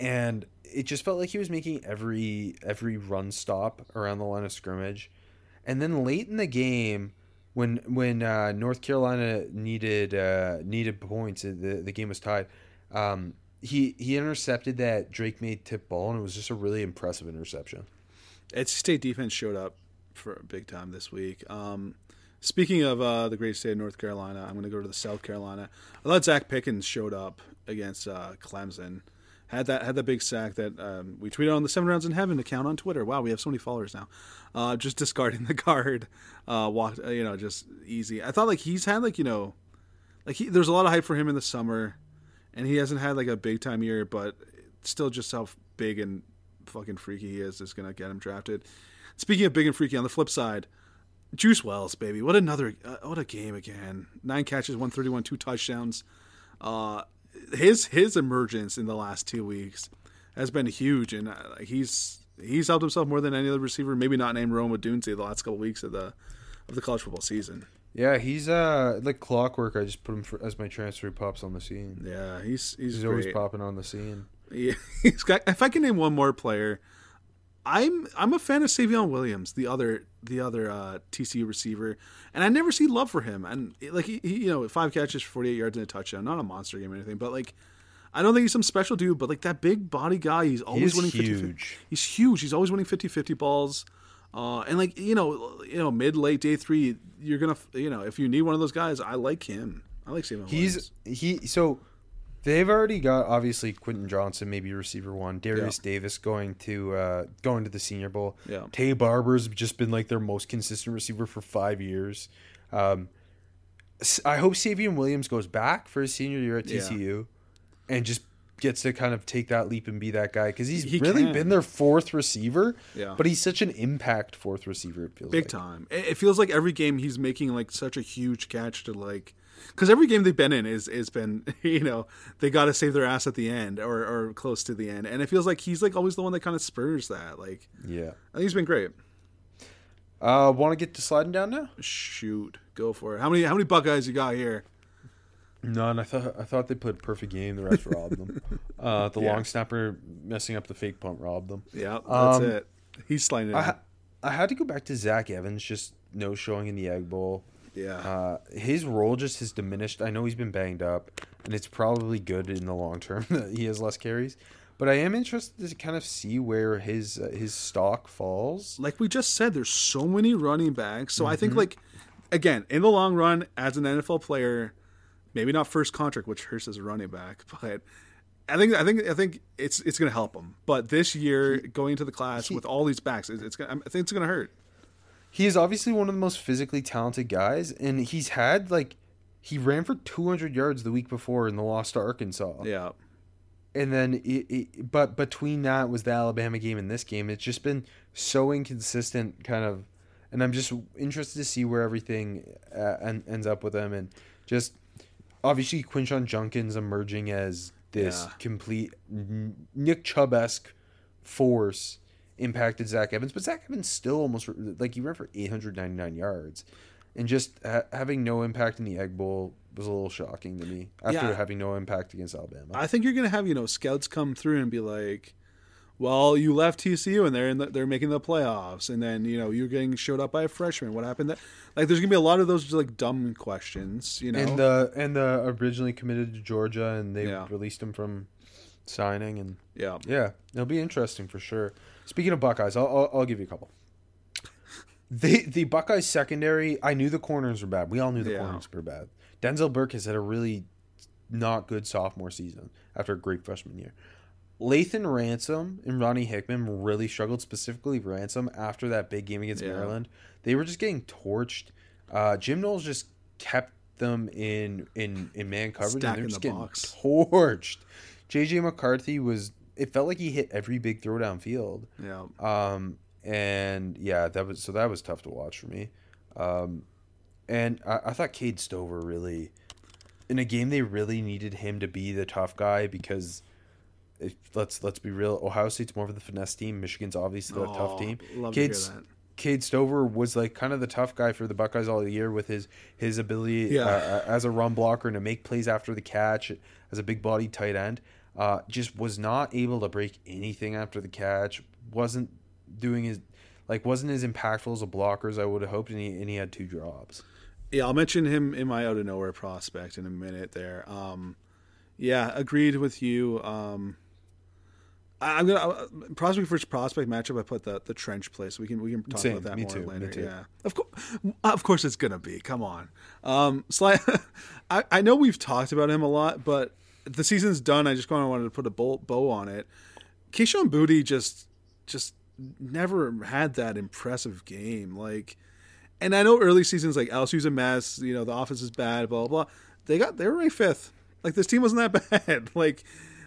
and it just felt like he was making every every run stop around the line of scrimmage. And then late in the game, when when uh, North Carolina needed uh, needed points, uh, the the game was tied. Um, he he intercepted that Drake Maye tip ball, and it was just a really impressive interception. NC State defense showed up for a big time this week. Um, speaking of uh, the great state of North Carolina, I'm going to go to the South Carolina. I thought Zacch Pickens showed up against uh, Clemson. Had that had that big sack that um, we tweeted on the Seven Rounds in Heaven account on Twitter. Wow, we have so many followers now. Uh, just discarding the guard, uh, walked uh, you know just easy. I thought like he's had like you know, like he, there's a lot of hype for him in the summer, and he hasn't had like a big time year, but still just how big and fucking freaky he is is gonna get him drafted. Speaking of big and freaky, on the flip side, Juice Wells, baby, what another uh, what a game again! Nine catches, one thirty one, two touchdowns. Uh, his his emergence in the last two weeks has been huge, and uh, he's he's helped himself more than any other receiver. Maybe not named Rome Odunze the last couple weeks of the of the college football season. Yeah, he's uh like clockwork. I just put him for, as my transfer pops on the scene. Yeah, he's he's, He's always popping on the scene. Yeah, [laughs] he's got. If I can name one more player, I'm I'm a fan of Savion Williams, the other the other uh, TCU receiver, and I never see love for him. And like he, he you know, five catches for 48 yards and a touchdown, not a monster game or anything, but like. I don't think he's some special dude, but like that big body guy, he's always winning 50 huge. He's huge. He's always winning 50-50 balls. Uh, and like, you know, you know, mid late day 3, you're to you know, if you need one of those guys, I like him. I like Savion Williams. He's he so they've already got obviously Quentin Johnston, maybe receiver one, Derius Davis going to uh going to the Senior Bowl. Yeah. Taye Barber's just been like their most consistent receiver for five years. Um, I hope Savion Williams goes back for his senior year at Yeah. TCU, and just gets to kind of take that leap and be that guy because he's He really can. been their fourth receiver. Yeah. but he's such an impact fourth receiver. It feels big like. time. It feels like every game he's making like such a huge catch to like, because every game they've been in is is been [laughs] you know they got to save their ass at the end or or close to the end, and it feels like he's like always the one that kind of spurs that. Like Yeah. I think he's been great. Uh, want to get to sliding down now? Shoot, go for it. How many how many Buckeyes you got here? None. I thought I thought they played a perfect game. The rest robbed them. [laughs] Uh, the Yeah. long snapper messing up the fake punt robbed them. Yeah, that's Um, it. He's sliding it. I. I had to go back to Zach Evans, just no showing in the Egg Bowl. Yeah, Uh, his role just has diminished. I know he's been banged up, and it's probably good in the long term [laughs] that he has less carries. But I am interested to kind of see where his uh, his stock falls. like we just said, there's so many running backs. So I think Mm-hmm. like again in the long run, as an NFL player, maybe not first contract, which hurts as a running back, [laughs] but I think I think I think it's it's gonna help him. But this year, going into the class he- with all these backs, it's, it's gonna I think it's gonna hurt. He is obviously one of the most physically talented guys, and he's had like he ran for 200 yards the week before in the loss to Arkansas. Yeah, and then it, it, but between that was the Alabama game and this game. It's just been so inconsistent, kind of, and I'm just interested to see where everything uh, en- ends up with them, and just obviously Quinshon Judkins emerging as this Yeah. complete Nick Chubb esque force impacted Zach Evans, but Zach Evans still almost like he ran for 899 yards, and just ha- having no impact in the Egg Bowl was a little shocking to me after Yeah. having no impact against Alabama. I think you're gonna have you know scouts come through and be like, Well, you left TCU and they're in the, they're making the playoffs, and then you know you're getting showed up by a freshman. What happened? That like there's gonna be a lot of those like dumb questions, you know. And the and the originally committed to Georgia, and they Yeah. released him from signing, and yeah, yeah, it'll be interesting for sure. Speaking of Buckeyes, I'll I'll, I'll give you a couple. The the Buckeyes secondary, I knew the corners were bad. We all knew the Yeah. corners were bad. Denzel Burke has had a really not good sophomore season after a great freshman year. Lathan Ransom and Ronnie Hickman really struggled, specifically Ransom after that big game against Yeah. Maryland. They were just getting torched. Uh, Jim Knowles just kept them in in in man coverage, Stack and they're just the getting box. torched. JJ McCarthy was. It felt like he hit every big throw down field. yeah. Um, and yeah, that was so that was tough to watch for me. Um, and I, I thought Cade Stover really, in a game they really needed him to be the tough guy because, if, let's let's be real, Ohio State's more of the finesse team. Michigan's obviously the tough Oh, team. love to hear that. Cade Stover was like kind of the tough guy for the Buckeyes all year with his his ability Yeah. uh, as a run blocker and to make plays after the catch as a big body tight end. Uh, just was not able to break anything after the catch. wasn't doing his like wasn't as impactful as a blocker as I would have hoped, and he, and he had two drops. Yeah, I'll mention him in my out of nowhere prospect in a minute there. Um, yeah, agreed with you. Um, I, I'm gonna uh, prospect versus prospect matchup. I put the the trench play, so we can we can talk Same, about that me more too, me later. too. Yeah, of course, of course, it's gonna be. Come on, um, Sly. [laughs] I I know we've talked about him a lot, but the season's done. I just kind of wanted to put a bow, on it. Kayshon Boutte just just never had that impressive game. Like, and I know early seasons like LSU's a mess. You know the offense is bad. Blah blah. blah. They got they were ranked fifth. Like this team wasn't that [laughs] bad. Like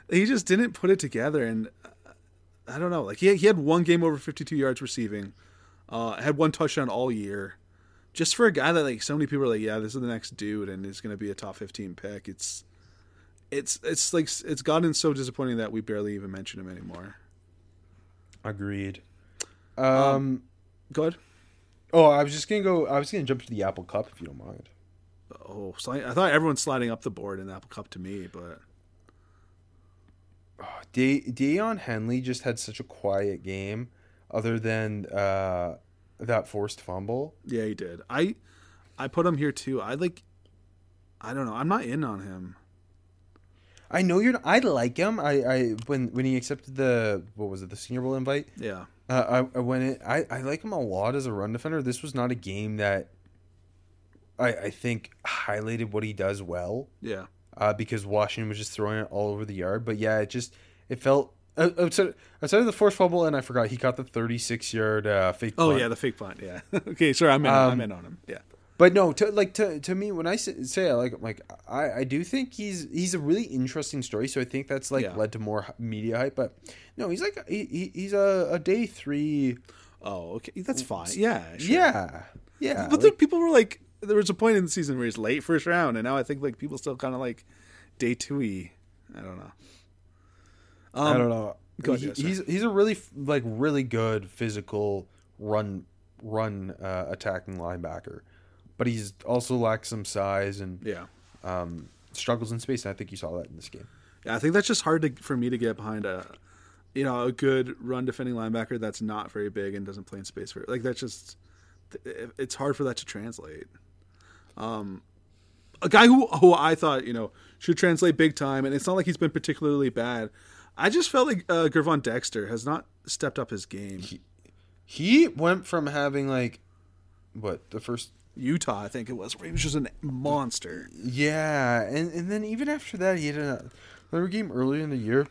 he just didn't put it together. And uh, I don't know. Like he he had one game over fifty two yards receiving. Uh, had one touchdown all year. Just for a guy that like so many people are like, yeah, this is the next dude, and going to be a top fifteen pick. It's it's it's like it's gotten so disappointing that we barely even mention him anymore. Agreed. Um, Go ahead. oh, I was just gonna go. I was gonna jump to the Apple Cup if you don't mind. Oh, sli- I thought everyone's sliding up the board in the Apple Cup to me, but De- Daiyan Henley just had such a quiet game, other than uh, that forced fumble. yeah, he did. I I put him here too. I like. I don't know. I'm not in on him. I know you're. I like him. I, I when when he accepted the what was it the Senior Bowl invite. Yeah. Uh, I, I went in. I, I like him a lot as a run defender. This was not a game that I I think highlighted what he does well. Yeah. Uh, because Washington was just throwing it all over the yard. But yeah, it just it felt uh, outside outside of the forced fumble, and I forgot he caught the 36 yard uh, fake. Oh punt. yeah, the fake punt. Yeah. [laughs] okay, sorry, I'm in. I'm Um, in on him. Yeah. But no, to like to to me when I say, I like him, like I I do think he's he's a really interesting story. So I think that's like Yeah. led to more media hype. But no, he's like he, he- he's a, a day three. Oh, okay, that's fine. Yeah. sure. Yeah, yeah. But then people were like, there was a point in the season where he's late first round, and now I think like people still kind of like day two I don't know. Um, I don't know. go ahead, He- yeah, sorry. he's he's a really like really good physical run run uh, attacking linebacker, but he's also lacks some size and Yeah. um, struggles in space. And I think you saw that in this game. Yeah, I think that's just hard to, for me to get behind a, you know, a good run defending linebacker that's not very big and doesn't play in space for like that's just, it's hard for that to translate. Um, a guy who who I thought you know should translate big time, and it's not like he's been particularly bad. I just felt like uh, Gervon Dexter has not stepped up his game. He went from having like what the first Utah, I think it was, where he was just a monster. Yeah, and and then even after that, he had a- another game earlier in the year,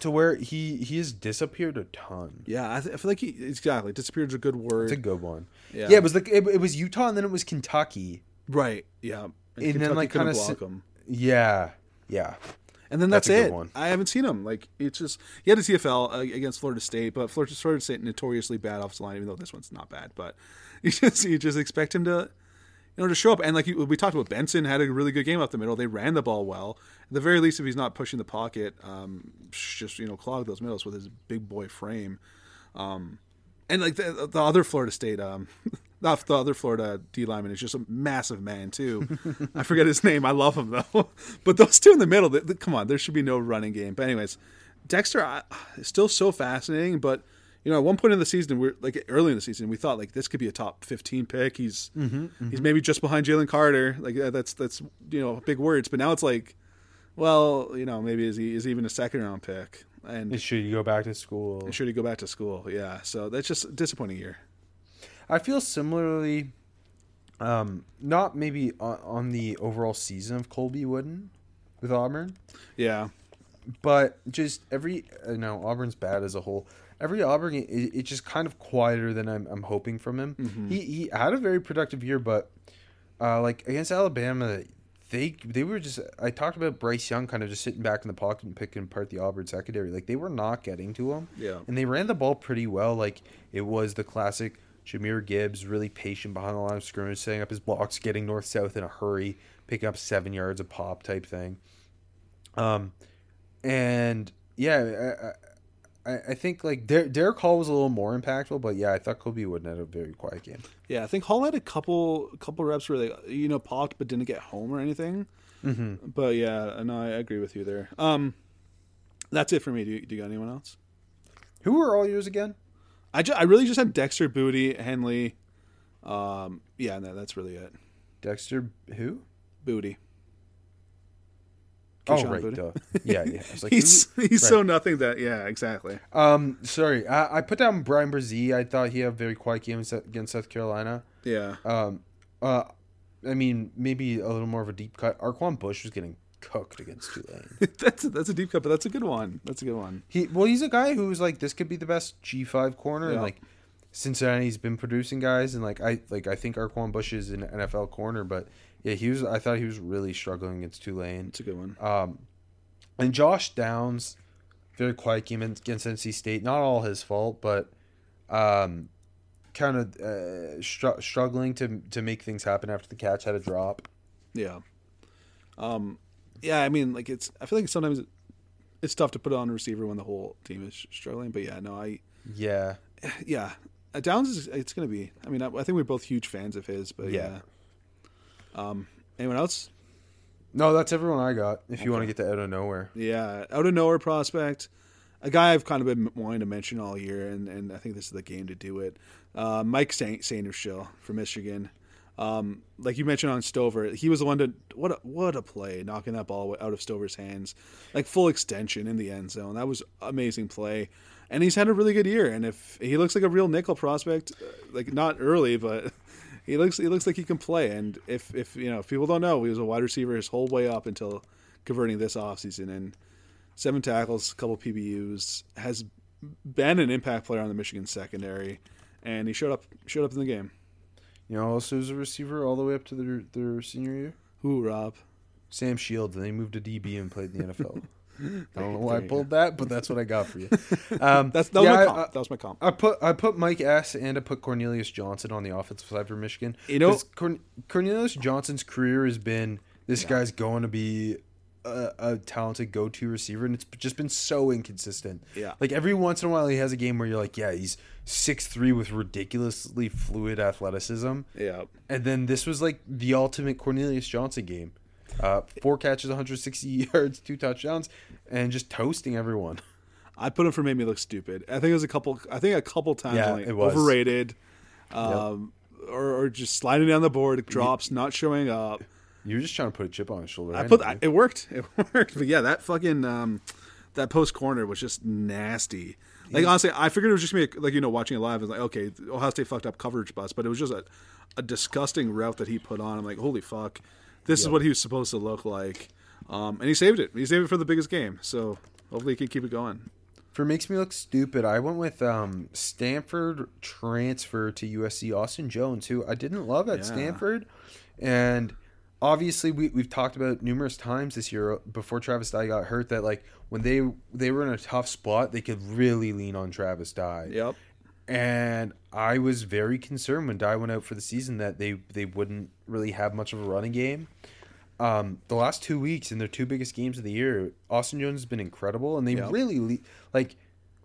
to where he he has disappeared a ton. Yeah, I, th- I feel like he exactly disappeared is a good word. It's a good one. Yeah. Yeah, it was like it, it was Utah, and then it was Kentucky. right. Yeah, And then, Kentucky like, couldn't kinda block si- him. Yeah, yeah. And then that's, That's it. one. I haven't seen him. Like it's just he had a CFL uh, against Florida State, but Florida, Florida State notoriously bad offensive line. Even though this one's not bad, but [laughs] you just you just expect him to, you know, to show up. And like you, we talked about, Benson had a really good game up the middle. They ran the ball well. At the very least, if he's not pushing the pocket, um, just you know, clog those middles with his big boy frame. Um, and like the, the other Florida State, um, [laughs] not the other Florida D lineman is just a massive man too. [laughs] I forget his name. I love him though. but those two in the middle, they, they- come on, there should be no running game. But anyways, Dexter I, [sighs] is still so fascinating, but you know, at one point in the season, we're like early in the season, we thought like this could be a top fifteen pick. He's he's maybe just behind Jalen Carter. Like that's that's you know big words, but now it's like, well, you know, maybe is he is he even a second round pick? And Should you go back to school? should he go back to school? Yeah, so that's just a disappointing year. I feel similarly, um, not maybe on, on the overall season of Colby Wooden with Auburn, Yeah, but just every no Auburn's bad as a whole. Every Auburn, it, it's just kind of quieter than I'm, I'm hoping from him. He he had a very productive year, but uh, like against Alabama, they they were just. I talked about Bryce Young kind of just sitting back in the pocket and picking apart the Auburn secondary. Like they were not getting to him. Yeah. and they ran the ball pretty well. Like it was the classic Jahmyr Gibbs, really patient behind the line of scrimmage, setting up his blocks, getting north south in a hurry, picking up seven yards a pop type thing. Um, and yeah, I, I, think like Der- Derick Hall was a little more impactful, but yeah, I thought Colby Wooden had a very quiet game. yeah. I think Hall had a couple couple reps where they you know popped but didn't get home or anything. Mm-hmm. But yeah, no, I agree with you there. Um, that's it for me. Do you, do you got anyone else? Who were all yours again? I, ju- I really just had Dexter, Boutte, Henley. Um, yeah, no, that's really it. Dexter, who? Boutte. Oh right, Boutte. duh. Yeah, yeah. I was [laughs] like, he's he's Right. so nothing that yeah exactly. Um, sorry, I, I put down Bryan Bresee. I thought he had a very quiet game against South Carolina. Yeah, Um, uh, I mean, maybe a little more of a deep cut. Arquon Bush was getting cooked against Tulane. [laughs] that's a, that's a deep cut, but that's a good one. That's a good one. he well, he's a guy who's like this could be the best G five corner, Yeah. and like Cincinnati's been producing guys, and like I like I think Arquon Bush is an NFL corner, but yeah, he was. I thought he was really struggling against Tulane. It's a good one. Um, and Josh Downs, very quiet game against NC State. Not all his fault, but um, kind of uh, str- struggling to to make things happen after the catch had a drop. Yeah. Um, yeah. I mean, like it's. I feel like sometimes it's tough to put on a receiver when the whole team is struggling. But yeah, no, I Yeah, [sighs] yeah. Uh, Downs is it's gonna be. I mean, I, I think we're both huge fans of his. But yeah. Yeah. Um. Anyone else? no, that's everyone I got. If you want to get to out of nowhere, Yeah, out of nowhere prospect, a guy I've kind of been wanting to mention all year, and, and I think this is the game to do it. Uh, Mike Saint Sainristil from Michigan. Um, like you mentioned on Stover, he was the one to what a, what a play, knocking that ball out of Stover's hands, like full extension in the end zone. That was amazing play, and he's had a really good year. And if he looks like a real nickel prospect, uh, like not early, but he looks he looks like he can play. And if if you know if people don't know, he was a wide receiver his whole way up until converting this offseason and seven tackles, a couple PBUs, has been an impact player on the Michigan secondary, and he showed up showed up in the game. you know, also was a receiver all the way up to their their senior year. Who Rob? Sam Shields, and then he moved to DB and played in the NFL. [laughs] [laughs] I don't know why I pulled that, but that's what I got for you. [laughs] Um, That's that was yeah, my I- comp. I- that was my comp. I put I put Mike S and I put Cornelius Johnson on the offensive side for Michigan. You know- Corn- Cornelius Johnson's career has been this guy's going to be a, a talented go-to receiver, and it's just been so inconsistent. Yeah. like every once in a while he has a game where you're like, yeah, he's six three with ridiculously fluid athleticism, Yeah, and then this was like the ultimate Cornelius Johnson game. Uh, four catches, 160 [laughs] yards, two touchdowns, and just toasting everyone. I put him for made me look stupid. I think it was a couple. I think a couple times Yeah, like, it was. overrated, um, or, or just sliding down the board, drops, not showing up. You were just trying to put a chip on his shoulder. I put it worked. [laughs] It worked. But yeah, that fucking um, that post corner was just nasty. Like honestly, I figured it was just me like you know watching it live. I was like, okay, Ohio State fucked up coverage bus, but it was just a, a disgusting route that he put on. I'm like, holy fuck, this is what he was supposed to look like. Um, and he saved it. He saved it for the biggest game. So hopefully he can keep it going. For makes me look stupid, I went with um, Stanford transfer to USC Austin Jones, who I didn't love at Yeah. Stanford, and obviously we we've talked about numerous times this year before Travis Dye got hurt that like when they they were in a tough spot, they could really lean on Travis Dye. Yep. And I was very concerned when Dye went out for the season that they they wouldn't really have much of a running game. Um, the last two weeks in their two biggest games of the year, Austin Jones has been incredible, and they really le- like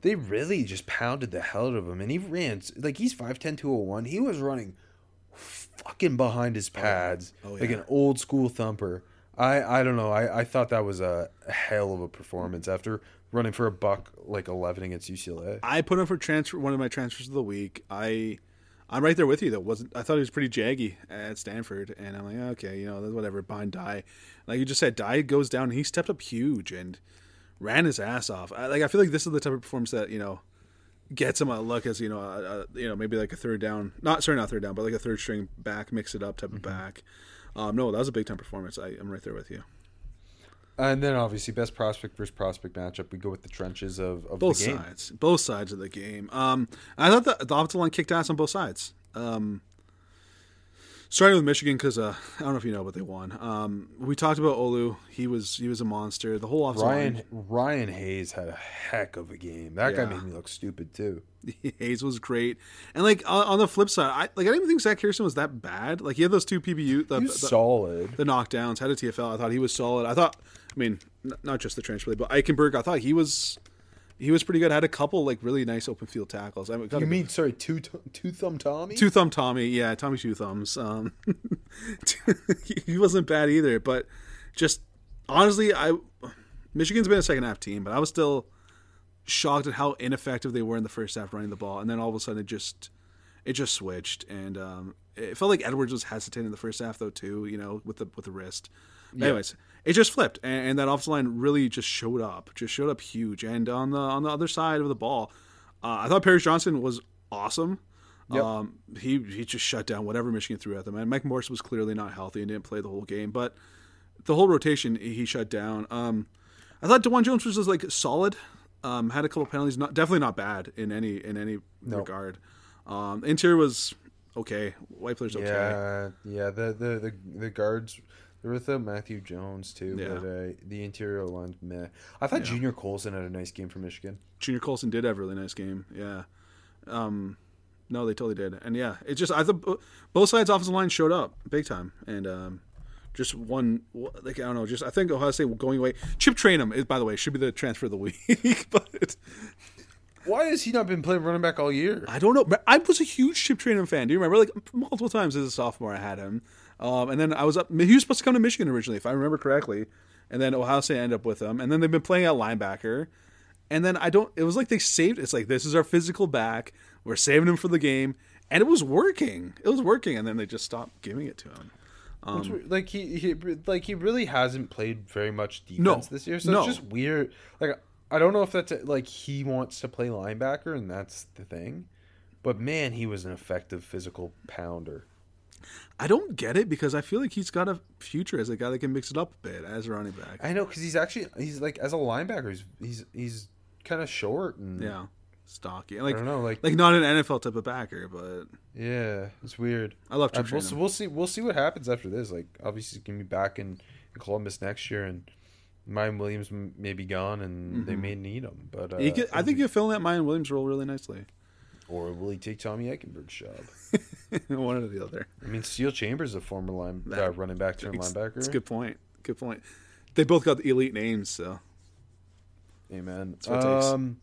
they really just pounded the hell out of him. And he ran like he's 5'10", 201. He was running fucking behind his pads Oh, like yeah. an old school thumper. I I don't know. I I thought that was a hell of a performance after running for a buck like eleven against UCLA. I put him for transfer one of my transfers of the week. I I'm right there with you. That wasn't. I thought he was pretty jaggy at Stanford, and I'm like, okay, you know, whatever. Behind Dye, like you just said, Dye goes down. and He stepped up huge and ran his ass off. I, like I feel like this is the type of performance that you know gets him a look as you know, a, a, you know, maybe like a third down. Not sorry, not third down, but like a third string back, mix it up type of back. Um, no, that was a big time performance. I, I'm right there with you. And then obviously best prospect versus prospect matchup. We go with the trenches of, of both the game. sides, both sides of the game. Um, I thought the, the offensive line kicked ass on both sides. Um, starting with Michigan because uh, I don't know if you know, but they won. Um, we talked about Olu. He was he was a monster. The whole offensive Ryan line. Ryan Hayes had a heck of a game. That guy made me look stupid too. [laughs] Hayes was great, and like on, on the flip side, I like I didn't even think Zach Harrison was that bad. Like he had those two PBU, the, He was the, solid. the knockdowns, had a TFL. I thought he was solid. I thought, I mean, n- not just the trench play, but Eichenberg. I thought he was he was pretty good. Had a couple like really nice open field tackles. I mean, You mean sorry, two two thumb Tommy? Two Thumb Tommy, yeah, Tommy Two Thumbs. Um, [laughs] he wasn't bad either, but just honestly, I Michigan's been a second half team, but I was still shocked at how ineffective they were in the first half running the ball, and then all of a sudden it just it just switched, and um, it felt like Edwards was hesitant in the first half though too, you know, with the with the wrist. Anyways, it just flipped, and, and that offensive line really just showed up, just showed up huge. And on the on the other side of the ball, uh, I thought Paris Johnson was awesome. Um, he he just shut down whatever Michigan threw at them. And Mike Morris was clearly not healthy and didn't play the whole game, but the whole rotation he shut down. Um, I thought Dawand Jones was just like solid. Um, had a couple penalties, not definitely not bad in any in any regard. Um, interior was okay. White players okay. Yeah, yeah. The the the, the guards. They're without Matthew Jones too, Yeah. but uh, the interior line's meh. I thought Junior Colson had a nice game for Michigan. Junior Colson did have a really nice game. Yeah. Um, no, they totally did. And yeah, it just I thought both sides offensive line showed up big time, and um, just one like I don't know, just I think Ohio State going away. Chip Trayanum is by the way should be the transfer of the week, [laughs] but Why has he not been playing running back all year? I don't know. I was a huge Chip Trayanum fan. Do you remember? Like multiple times as a sophomore, I had him, um, and then I was up. He was supposed to come to Michigan originally, if I remember correctly, and then Ohio State ended up with him, and then they've been playing at linebacker, and then I don't. It was like they saved. It's like this is our physical back. We're saving him for the game, and it was working. It was working, and then they just stopped giving it to him. Re- like he, he like he really hasn't played very much defense No. this year, so No. it's just weird. Like I don't know if that's like he wants to play linebacker and that's the thing, but man, he was an effective physical pounder. I don't get it because I feel like he's got a future as a guy that can mix it up a bit as a running back. I know because he's actually he's like as a linebacker, he's he's, he's kind of short and yeah, stocky. Like don't know, like- like not an NFL type of backer, but yeah, it's weird. I love Uh, we'll, we'll see. We'll see what happens after this. Like, obviously, he's gonna be back in, in Columbus next year, and Ryan Williams may be gone, and they may need him. But uh, He could, I think you're filling that Miyan Williams role really nicely. Or will he take Tommy Eichenberg's job? [laughs] One or the other. I mean, Steele Chambers is a former line uh, running back turned linebacker. it's a good point. Good point. They both got the elite names, so Amen. what it takes. Um,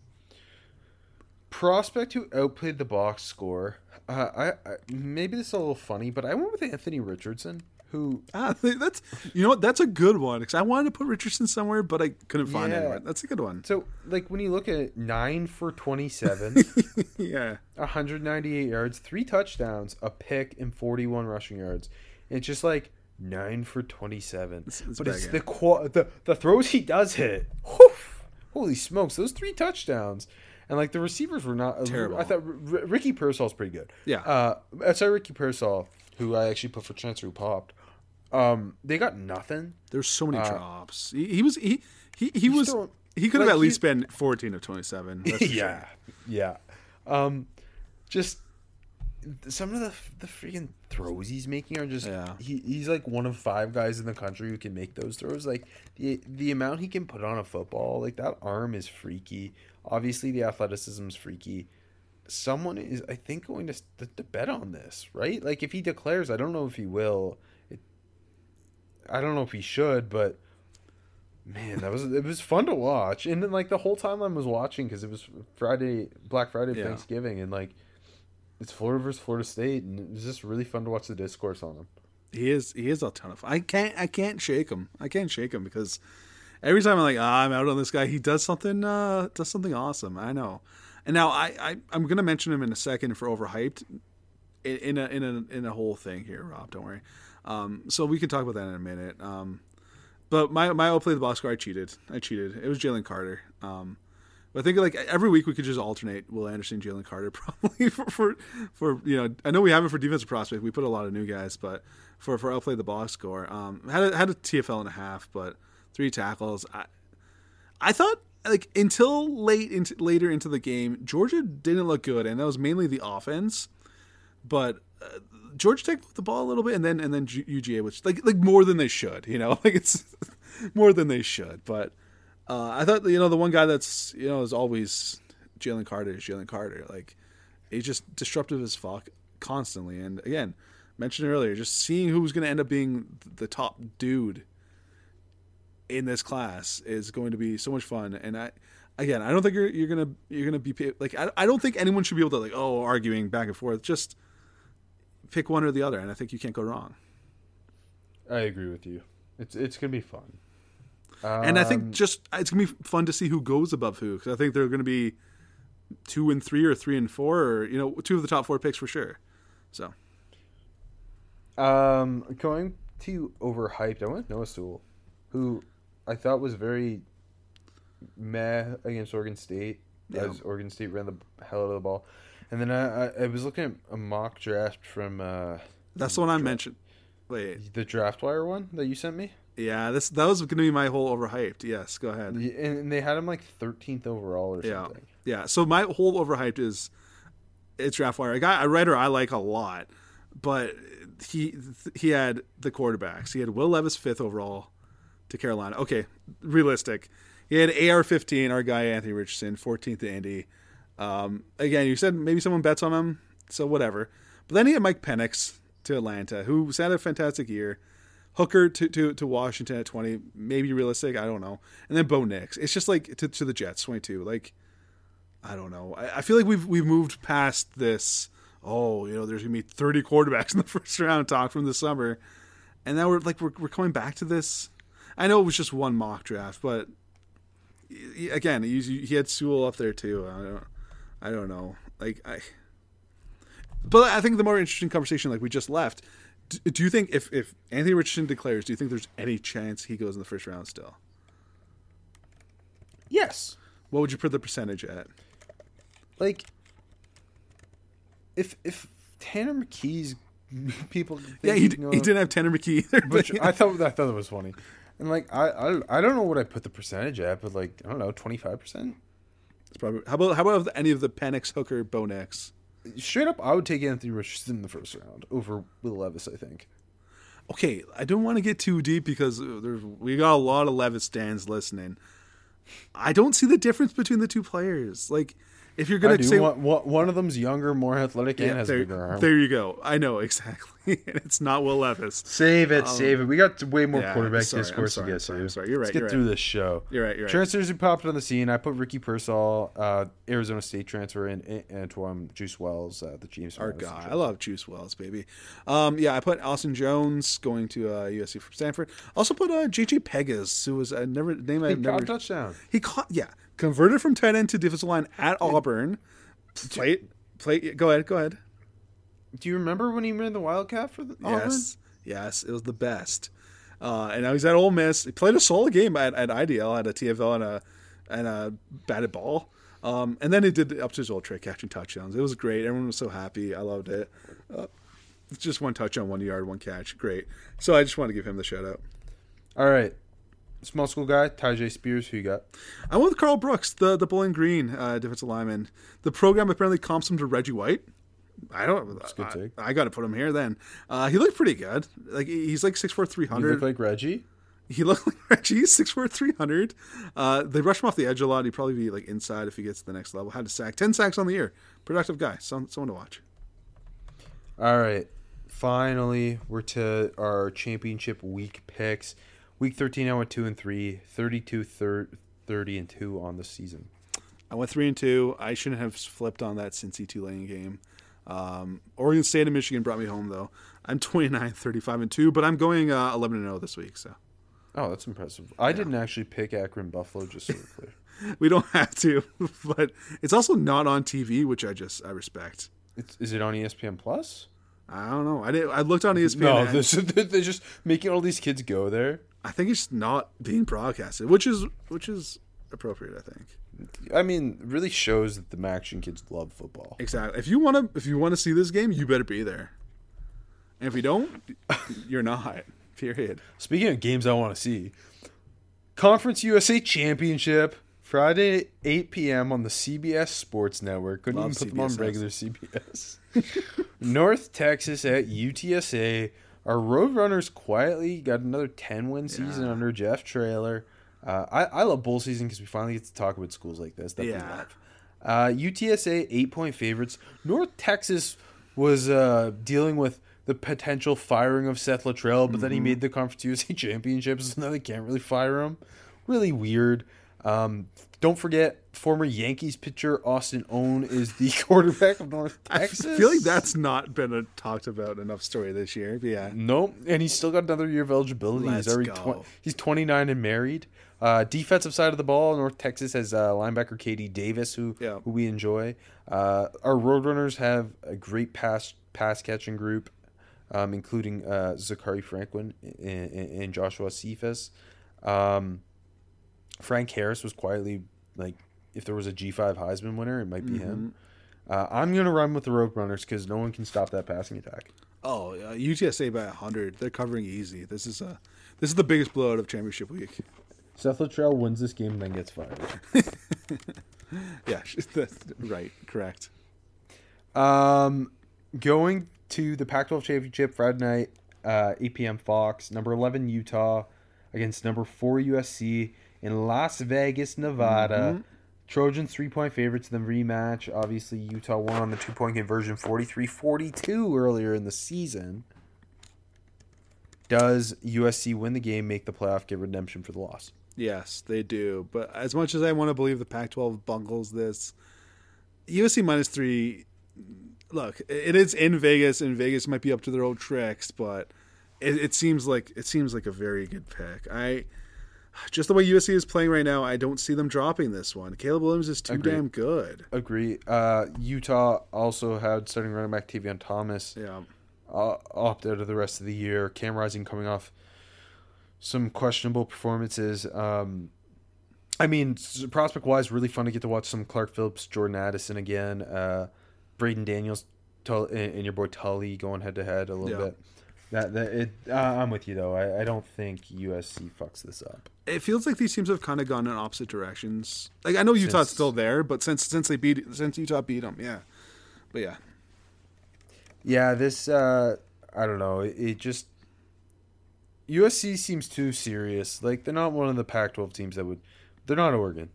prospect who outplayed the box score. Uh, I, I maybe this is a little funny, but I went with Anthony Richardson, who [laughs] ah, that's you know what that's a good one because I wanted to put Richardson somewhere, but I couldn't find Yeah. anywhere. That's a good one. so like when you look at it, nine for twenty seven. [laughs] yeah, 198 yards, three touchdowns, a pick, and 41 rushing yards. It's just like nine for 27. but it's the, qua- the the throws he does hit. Whew, holy smokes, those three touchdowns. And like the receivers were not Terrible. I thought R- R- Ricky Pearsall's pretty good. Yeah. Uh, sorry, Ricky Pearsall, who I actually put for transfer, who popped. Um, they got nothing. there's so many drops. He, he was he he, he was throwing- he could have at least been 14 of 27. That's [laughs] yeah, sure. yeah. Um, just some of the the freaking throws he's making are just Yeah. he, he's like one of five guys in the country who can make those throws. Like the the amount he can put on a football, like that arm is freaky. Obviously, the athleticism is freaky. Someone is, I think, going to, to, to bet on this, right? Like if he declares, I don't know if he will. I don't know if he should, but man, that was it was fun to watch. And then like the whole time I was watching because it was Friday, Black Friday, Yeah. Thanksgiving, and like it's Florida versus Florida State, and it was just really fun to watch the discourse on him. He is he is a ton of fun. I can't I can't shake him. I can't shake him because every time I'm like, ah, I'm out on this guy, he does something uh does something awesome. I know. And now I, I I'm gonna mention him in a second for overhyped in, in a in a in a whole thing here, Rob. Don't worry. Um, so we can talk about that in a minute. Um, but my my I'll play the box score. I cheated. I cheated. It was Jalen Carter. Um, but I think like every week we could just alternate Will Anderson, Jalen Carter, [laughs] probably for, for for you know. I know we have it for defensive prospect. We put a lot of new guys, but for for outplay the box score, um, had a, had a TFL and a half, but three tackles. I I thought like until late into later into the game, Georgia didn't look good, and that was mainly the offense. But uh, Georgia Tech moved the ball a little bit, and then and then UGA, which like like more than they should, you know, [laughs] like it's [laughs] more than they should. But uh, I thought you know the one guy that's you know is always Jalen Carter is Jalen Carter. Like he's just disruptive as fuck constantly. And again, mentioned earlier, just seeing who's going to end up being the top dude in this class is going to be so much fun. And I, again, I don't think you're you're gonna you're gonna be like I, I don't think anyone should be able to like oh arguing back and forth. Just pick one or the other, and I think you can't go wrong. I agree with you. It's it's gonna be fun. and I think Um, just it's gonna be fun to see who goes above who because I think they're gonna be two and three or three and four or you know two of the top four picks for sure. So Um, going to overhyped. I went Noah Sewell, who I thought was very meh against Oregon State. Yeah. As Oregon State ran the hell out of the ball, and then I, I, I was looking at a mock draft from uh, that's the one I mentioned. Wait, the draft wire one that you sent me, yeah, this that was gonna be my whole overhyped. Yes, go ahead. and and they had him like 13th overall or Yeah, something. yeah. So my whole overhyped is it's draft wire. A guy, a writer I like a lot, but he he had the quarterbacks. He had Will Levis fifth overall to Carolina. Okay, realistic. He had AR fifteen. Our guy Anthony Richardson fourteenth to Indy. Um, again, you said maybe someone bets on him, so whatever. But then he had Mike Penix to Atlanta, who's had a fantastic year. Hooker to, to, to Washington at 20, maybe realistic, I don't know. And then Bo Nix. It's just like to, to the Jets, 22. Like, I don't know. I, I feel like we've we've moved past this. Oh, you know, there's gonna be 30 quarterbacks in the [laughs] first round talk from the summer, and now we're like we're we're coming back to this. I know it was just one mock draft, but again, he, he had Sewell up there too. I don't, know. Like I, but I think the more interesting conversation, like we just left. Do, do you think if if Anthony Richardson declares, do you think there's any chance he goes in the first round still? Yes, What would you put the percentage at? like if if Tanner McKee's [laughs] people, Yeah, he, d- he didn't have Tanner McKee either. But Which [laughs] I thought I thought it was funny, and like I, I I don't know what I put the percentage at, but like I don't know twenty five percent. It's probably how about how about any of the Penix, Hooker, Bo Nix? Straight up, I would take Anthony Richardson in the first round over Will Levis. I think. Okay, I don't want to get too deep because uh, there's we got a lot of Levis stands listening. I don't see the difference between the two players. Like, if you're gonna say want, one, of them's younger, more athletic, and has there, bigger arm. there you go. I know [laughs] exactly. and it's not Will Levis. Save it, save it. We got way more Um, yeah, quarterback sorry, discourse sorry, to get sorry, to. I'm sorry. You're right, Let's get you're through right. this show. You're right, you're right. Transfers who popped on the scene. I put Ricky Pearsall, uh, Arizona State transfer, and, and Antwane Juice Wells, uh, the James. Our guy. I love Juice Wells, baby. Um, yeah, I put Austin Jones going to uh, USC from Stanford. Also put uh, JJ Pegues, who was I never name I never a touchdown. He caught yeah, converted from tight end to defensive line at Auburn. Play play. Go ahead, go ahead. Do you remember when he ran the Wildcat for the Auburn? Yes, yes, it was the best. Uh, and now he's at Ole Miss. He played a solid game at, at IDL, at a TFL and a and a batted ball. Um, and then he did up to his old trick, catching touchdowns. It was great. Everyone was so happy. I loved it. Uh, it's just one touchdown, one yard, one catch. Great. So I just want to give him the shout out. All right. Small school guy, Tyjae Spears. Who you got? I went with Karl Brooks, the the Bowling Green uh, defensive lineman. The program apparently comps him to Reggie White. I don't. a good take. I got to put him here. Then uh, he looked pretty good. Like he's like six four three hundred. look like Reggie. He looked like [laughs] Reggie, six four three hundred. Uh, they rush him off the edge a lot. He'd probably be like inside if he gets to the next level. Had a sack, ten sacks on the year. Productive guy. Some, someone to watch. All right. Finally, we're to our championship week picks. Week 13, I went 2 and 3, 32, thir- 30 and 2 on the season. I went three and two. I shouldn't have flipped on that Cincy Tulane game. Um, Oregon State and Michigan brought me home though. I'm 29, 35 and two, but I'm going uh, 11 and 0 this week. So Oh, that's impressive. I didn't actually pick Akron Buffalo, just so we're clear. we don't have to, [laughs] but it's also not on TV, which I just I respect. It's, is it on ESPN Plus? I don't know. I did. I looked on ESPN. No, and this, [laughs] they're just making all these kids go there. I think it's not being broadcasted, which is which is appropriate. I think I mean, really shows that the MACtion kids love football. exactly. If you want to, if you want to see this game, you better be there. And if you don't, [laughs] you're not. Period. Speaking of games I want to see, Conference USA Championship Friday 8 p.m. on the CBS Sports Network. Couldn't Love even put them on CBS. regular CBS. [laughs] [laughs] North Texas at UTSA. Our Roadrunners quietly got another 10 win season Yeah. under Jeff Traylor. Uh, I, I love bowl season because we finally get to talk about schools like this that we Yeah. love. Uh, UTSA eight point favorites. North Texas was uh, dealing with the potential firing of Seth Littrell, but then he made the Conference USA [laughs] Championships, so now they can't really fire him. Really weird. Um, don't forget, former Yankees pitcher Austin Aune is the [laughs] quarterback of North Texas. I feel like that's not been a talked about enough story this year. But yeah, Nope, and he's still got another year of eligibility. Let's he's already go. he's 29 and married. Uh, defensive side of the ball, North Texas has uh, linebacker KD Davis, who Yeah. who we enjoy. Uh, our Roadrunners have a great pass pass catching group, um, including uh, Zakhari Franklin and, and, and Joshua Cephus. Um, Frank Harris was quietly like, if there was a G5 Heisman winner, it might be him. Uh, I'm gonna run with the Rope Runners because no one can stop that passing attack. Oh, uh, UTSA by hundred. They're covering easy. This is a this is the biggest blowout of championship week. Seth Littrell wins this game and then gets fired. [laughs] Yeah, [laughs] that's right. Correct. Um, going to the Pac-12 championship Friday night, uh, 8 p.m. Fox. Number 11 Utah against number four USC in Las Vegas, Nevada. Mm-hmm. Trojans three point favorites in the rematch. Obviously, Utah won on the two point conversion 43 42 earlier in the season. Does USC win the game, make the playoff, get redemption for the loss? Yes, they do. But as much as I want to believe the Pac-12 bungles this, USC minus three. Look, it is in Vegas, and Vegas might be up to their old tricks, but it, it seems like it seems like a very good pick. I just the way USC is playing right now, I don't see them dropping this one. Caleb Williams is too Agreed. damn good. Agree. Uh, Utah also had starting running back Tavion Thomas. Yeah, uh, opt out of the rest of the year. Cam Rising coming off some questionable performances. Um, I mean, prospect wise, really fun to get to watch some Clark Phillips, Jordan Addison again, uh, Braeden Daniels, Tull- and, and your boy Tuli going head to head a little Yeah. bit. That that it, uh, I'm with you though. I, I don't think USC fucks this up. it feels like these teams have kind of gone in opposite directions. Like I know Utah's Since- still there, but since since they beat since Utah beat them, yeah. But yeah, Yeah, this uh I don't know. It, it just USC seems too serious. Like they're not one of the Pac-12 teams that would. They're not Oregon.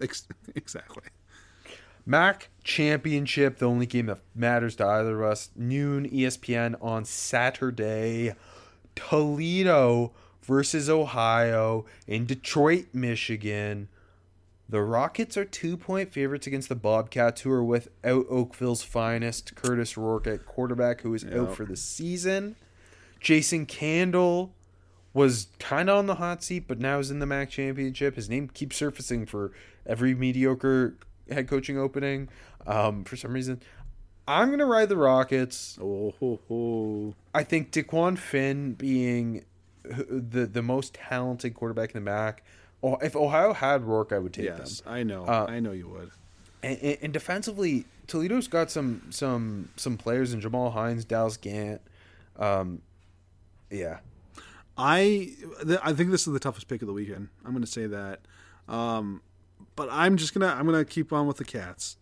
ex- [laughs] exactly. MAC Championship, the only game that matters to either of us. Noon ESPN on Saturday. Toledo versus Ohio in Detroit, Michigan. The Rockets are two point favorites against the Bobcats, who are without Oakville's finest, Curtis Rourke at quarterback, who is out for the season. Jason Candle was kind of on the hot seat, but now is in the MAC championship. His name keeps surfacing for every mediocre head coaching opening. Um, for some reason, I'm gonna ride the Rockets. Oh, ho, ho. I think Dequan Finn being the the most talented quarterback in the MAC. Oh, if Ohio had Rourke, I would take yes, them. I know, Uh, I know you would. And, and, and defensively, Toledo's got some some some players in Jamal Hines, Dallas Gant. Um, yeah, I th- I think this is the toughest pick of the weekend. I'm going to say that, um, but I'm just gonna I'm gonna keep on with the Cats.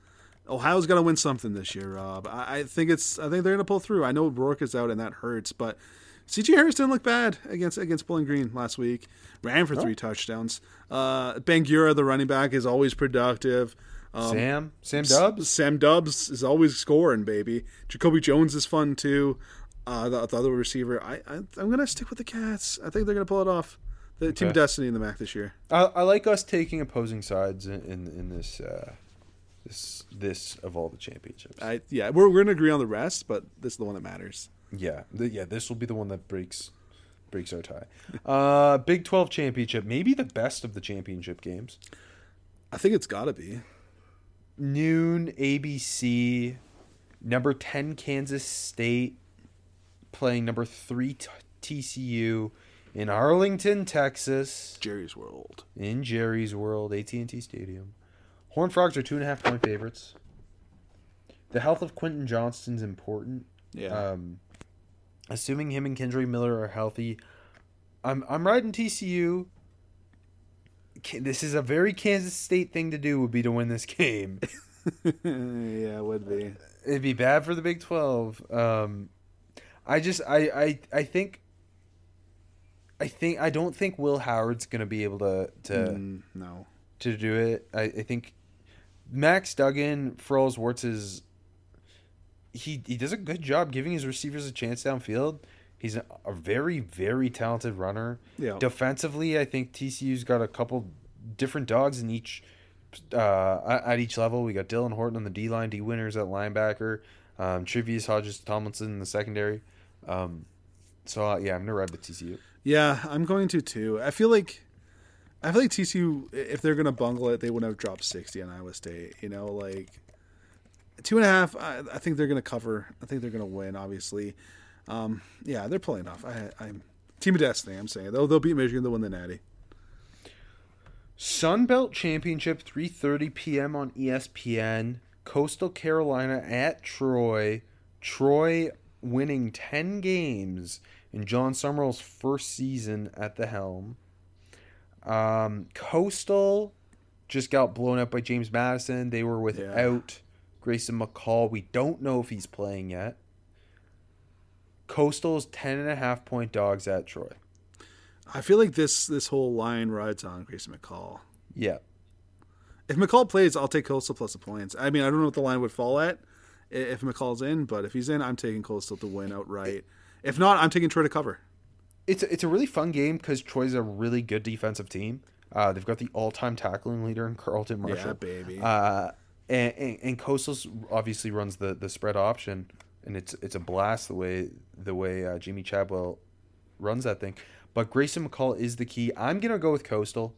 Ohio's to win something this year, Rob. I, I think it's I think they're to pull through. I know Rourke is out and that hurts, but CJ Harris didn't look bad against against Bowling Green last week. Ran for three touchdowns. Uh, Bangura, the running back, is always productive. Um, Sam Sam Dubs. Sam Dubs is always scoring, baby. Jacoby Jones is fun too. Uh, the, the other receiver, I, I I'm gonna stick with the Cats. I think they're gonna pull it off. The team Okay. destiny in the MAC this year. I, I like us taking opposing sides in in, in this uh, This this of all the championships. I yeah, we're we're gonna agree on the rest, but this is the one that matters. yeah, th- yeah. This will be the one that breaks breaks our tie. Uh, Big Twelve championship, maybe the best of the championship games. I think it's gotta be. Noon ABC, number ten Kansas State playing number three t- TCU in Arlington, Texas. Jerry's World. in Jerry's World, AT and T Stadium. Horned Frogs are two and a half point favorites. The health of Quentin Johnston's important. Yeah. Um, assuming him and Kendre Miller are healthy, I'm I'm riding TCU. This is a very Kansas State thing to do. Would be to win this game. [laughs] yeah, it would be. It'd be bad for the Big Twelve. Um, I just I I I think. I think I don't think Will Howard's gonna be able to to Mm, no. to do it. I, I think Max Duggan, for all his warts, is he he does a good job giving his receivers a chance downfield. He's a, a very very talented runner. Yeah. Defensively, I think TCU's got a couple different dogs in each uh, at each level. We got Dylan Horton on the D line, Dee Winters at linebacker, um, Tre'Vius Hodges Tomlinson in the secondary. Um, so uh, yeah, I'm gonna ride with TCU. Yeah, I'm going to too. I feel like I feel like TCU if they're gonna bungle it, they wouldn't have dropped sixty on Iowa State. You know, like two and a half. I, I think they're gonna cover. I think they're gonna win. Obviously, um, yeah, they're pulling off. I, I'm team of destiny. I'm saying they'll they'll beat Michigan. They'll win the Natty. Sun Belt Championship, 3:30 p.m. on ESPN. Coastal Carolina at Troy. Troy winning 10 games in Jon Sumrall's first season at the helm. Um, Coastal just got blown up by James Madison. They were without Grayson McCall. We don't know if he's playing yet. Coastal's 10 and a half point dogs at Troy. I feel like this this whole line rides on Grayson McCall. Yeah. If McCall plays, I'll take Coastal plus the points. I mean, I don't know what the line would fall at if McCall's in, but if he's in, I'm taking Coastal to win outright. If not, I'm taking Troy to cover. it's a, it's a really fun game because Troy's a really good defensive team. Uh, they've got the all time tackling leader in Carlton Martial. Yeah, baby. Uh, and, and, and Coastal's obviously runs the, the spread option, and it's it's a blast the way the way uh, Jamey Chadwell runs that thing. But Grayson McCall is the key. I'm gonna go with Coastal.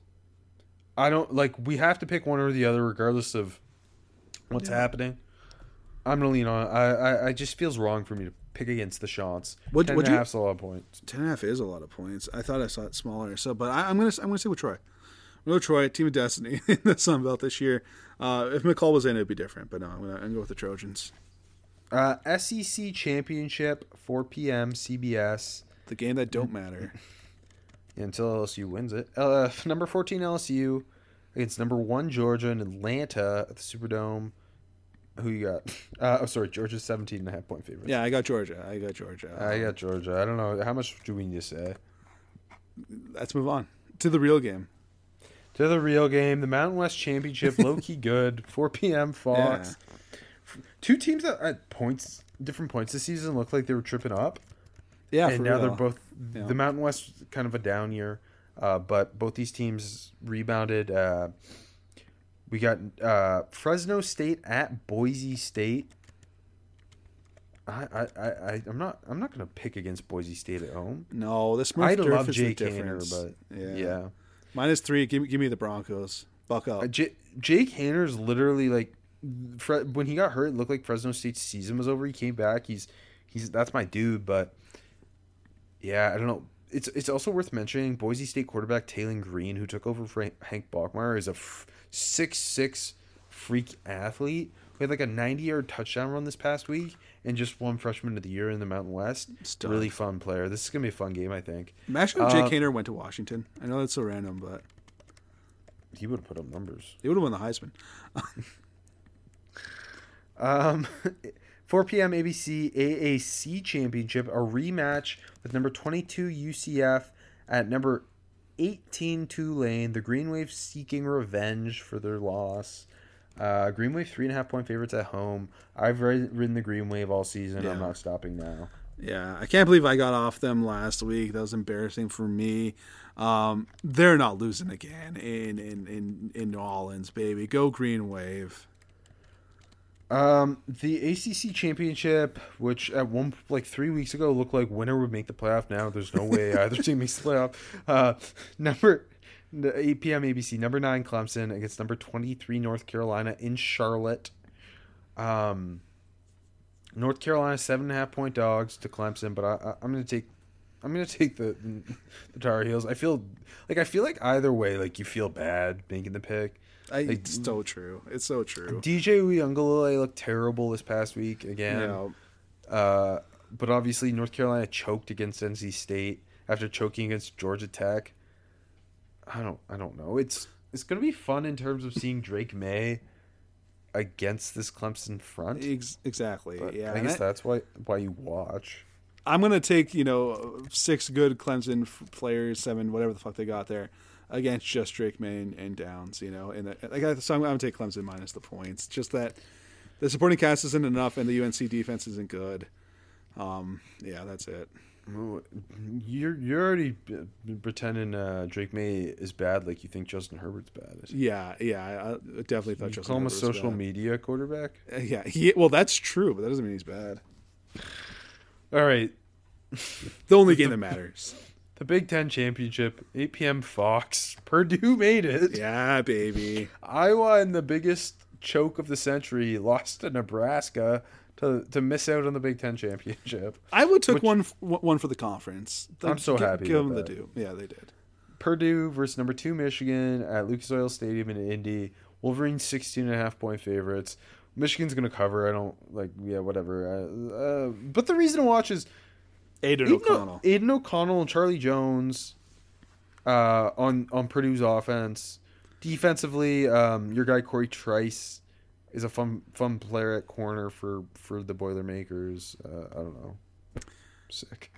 I don't like. We have to pick one or the other, regardless of what's happening. I'm gonna lean on. I, I I just feels wrong for me to pick against the shots. What- Ten what'd and a you- half's a lot of points. Ten and a half is a lot of points. I thought I saw it smaller. So, but I, I'm gonna I'm gonna say with Troy. I'm gonna go Troy, team of destiny [laughs] in the Sun Belt this year. Uh, if McCall was in, it'd be different. But no, I'm gonna, I'm gonna go with the Trojans. Uh, SEC Championship, 4 p.m. CBS The game that don't matter. [laughs] until LSU wins it. Uh, number 14 LSU against number one Georgia in Atlanta at the Superdome. Who you got? [laughs] Uh, oh, sorry, Georgia's 17 and a half point favorite. Yeah, I got Georgia. I got Georgia. I got Georgia. I don't know how much do we need to say. Let's move on to the real game. To the real game, the Mountain West Championship, [laughs] low key good, 4 p.m. Fox. Two teams that at points, different points this season, look like they were tripping up. Yeah, and for now real. they're both Yeah. the Mountain West kind of a down year, uh, but both these teams rebounded. Uh, we got uh, Fresno State at Boise State. I, I, I, I- I'm not I'm not gonna pick against Boise State at home. No, the Smurf I love Jake difference. but yeah. yeah, minus three. Give me give me the Broncos. Buck up. Uh, J- Jake Haener's literally like Fre- when he got hurt, it looked like Fresno State's season was over. He came back. He's he's that's my dude. But yeah, I don't know. It's it's also worth mentioning Boise State quarterback Taylen Green, who took over for Hank Bachmeier, is a f- six six freak athlete. We had like a ninety yard touchdown run this past week, and just won freshman of the year in the Mountain West. Really fun player. This is gonna be a fun game, I think. Imagine if Jake Uh, Haener went to Washington. I know that's so random, but He would have put up numbers. he would have won the Heisman. [laughs] Um, [laughs] 4 p.m. ABC AAC Championship, a rematch with number 22 UCF at number 18 Tulane. The Green Wave seeking revenge for their loss. Uh, Green Wave three and a half point favorites at home. I've ridden the Green Wave all season. I'm not stopping now. Yeah, I can't believe I got off them last week. That was embarrassing for me. Um, they're not losing again in in in, in New Orleans, baby. Go Green Wave. Um, the ACC championship, which at one like three weeks ago looked like winner would make the playoff. Now there's no way either team makes the playoff. Uh, number the 8 p.m. ABC number nine Clemson against number 23 North Carolina in Charlotte. Um, North Carolina seven and a half point dogs to Clemson, but I, I I'm gonna take I'm gonna take the the Tar Heels. I feel like I feel like either way, like you feel bad making the pick. I, Like- it's so true. It's so true. DJ Uiagalelei looked terrible this past week again. You know, Uh, but obviously North Carolina choked against NC State after choking against Georgia Tech. I don't I don't know. It's it's gonna be fun in terms of seeing Drake Maye against this Clemson front. ex- exactly. But yeah, I guess I- that's why why you watch. I'm gonna take you know six good Clemson f- players, seven whatever the fuck they got there, against just Drake Maye and, Downs. You know, and like I- so I'm, I'm gonna take Clemson minus the points. Just that the supporting cast isn't enough, and the UNC defense isn't good. Um, yeah, that's it. Ooh, You're you're already b- pretending uh, Drake Maye is bad, like you think Justin Herbert's bad. Yeah, yeah, I, I definitely thought You Justin call him a Herbert was social media quarterback. Uh, Yeah, he, well, that's true, but that doesn't mean he's bad. All right, The only game that matters. [laughs] the Big Ten championship, 8 p.m. Fox. [laughs] Purdue made it. Yeah, baby. Iowa in the biggest choke of the century lost to Nebraska to to miss out on the Big Ten championship. Iowa took Which- one one for the conference. I'm so Gi- happy Give them the that. due. Yeah, they did. Purdue versus number two Michigan at Lucas Oil Stadium in Indy. Wolverines 16 and a half point favorites. Michigan's gonna cover. I don't like. Yeah, whatever. Uh, uh, but the reason to watch is Aidan Aidan O'Connell. Aidan O'Connell and Charlie Jones uh, on on Purdue's offense. Defensively, um, your guy Cory Trice is a fun fun player at corner for for the Boilermakers. Uh, I don't know. Sick.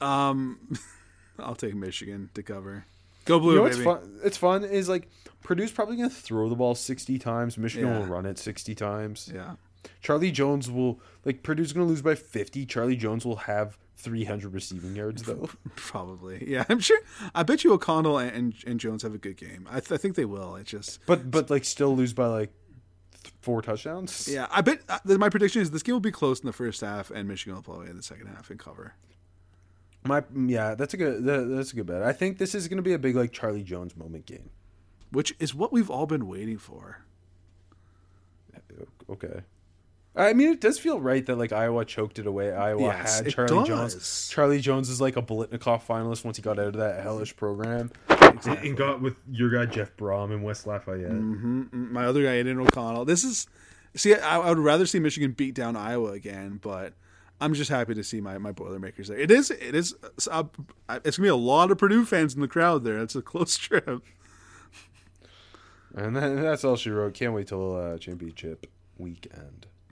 Um, [laughs] I'll take Michigan to cover. Go blue, you know baby. fun? It's fun is like Purdue's probably gonna throw the ball sixty times. Michigan Yeah. will run it sixty times. Yeah, Charlie Jones will like Purdue's gonna lose by fifty. Charlie Jones will have three hundred receiving yards though. [laughs] probably. Yeah, I'm sure. I bet you O'Connell and, and, and Jones have a good game. I, th- I think they will. It just. But but like still lose by like th- four touchdowns. Yeah, I bet uh, my prediction is this game will be close in the first half, and Michigan will play in the second half and cover. My yeah, that's a good that, that's a good bet. I think this is gonna be a big like Charlie Jones moment game. which is what we've all been waiting for. Okay. I mean, it does feel right that like Iowa choked it away. Iowa Yes, had it Charlie does. Jones. Charlie Jones is like a Biletnikoff finalist once he got out of that hellish program, and got with your guy Jeff Brohm and West Lafayette. Mm, My other guy, Aidan O'Connell. This is see, I, I would rather see Michigan beat down Iowa again, but I'm just happy to see my, my Boilermakers there. It is it is uh, it's gonna be a lot of Purdue fans in the crowd there. It's a close [laughs] trip. And then, that's all she wrote. Can't wait till uh, championship weekend.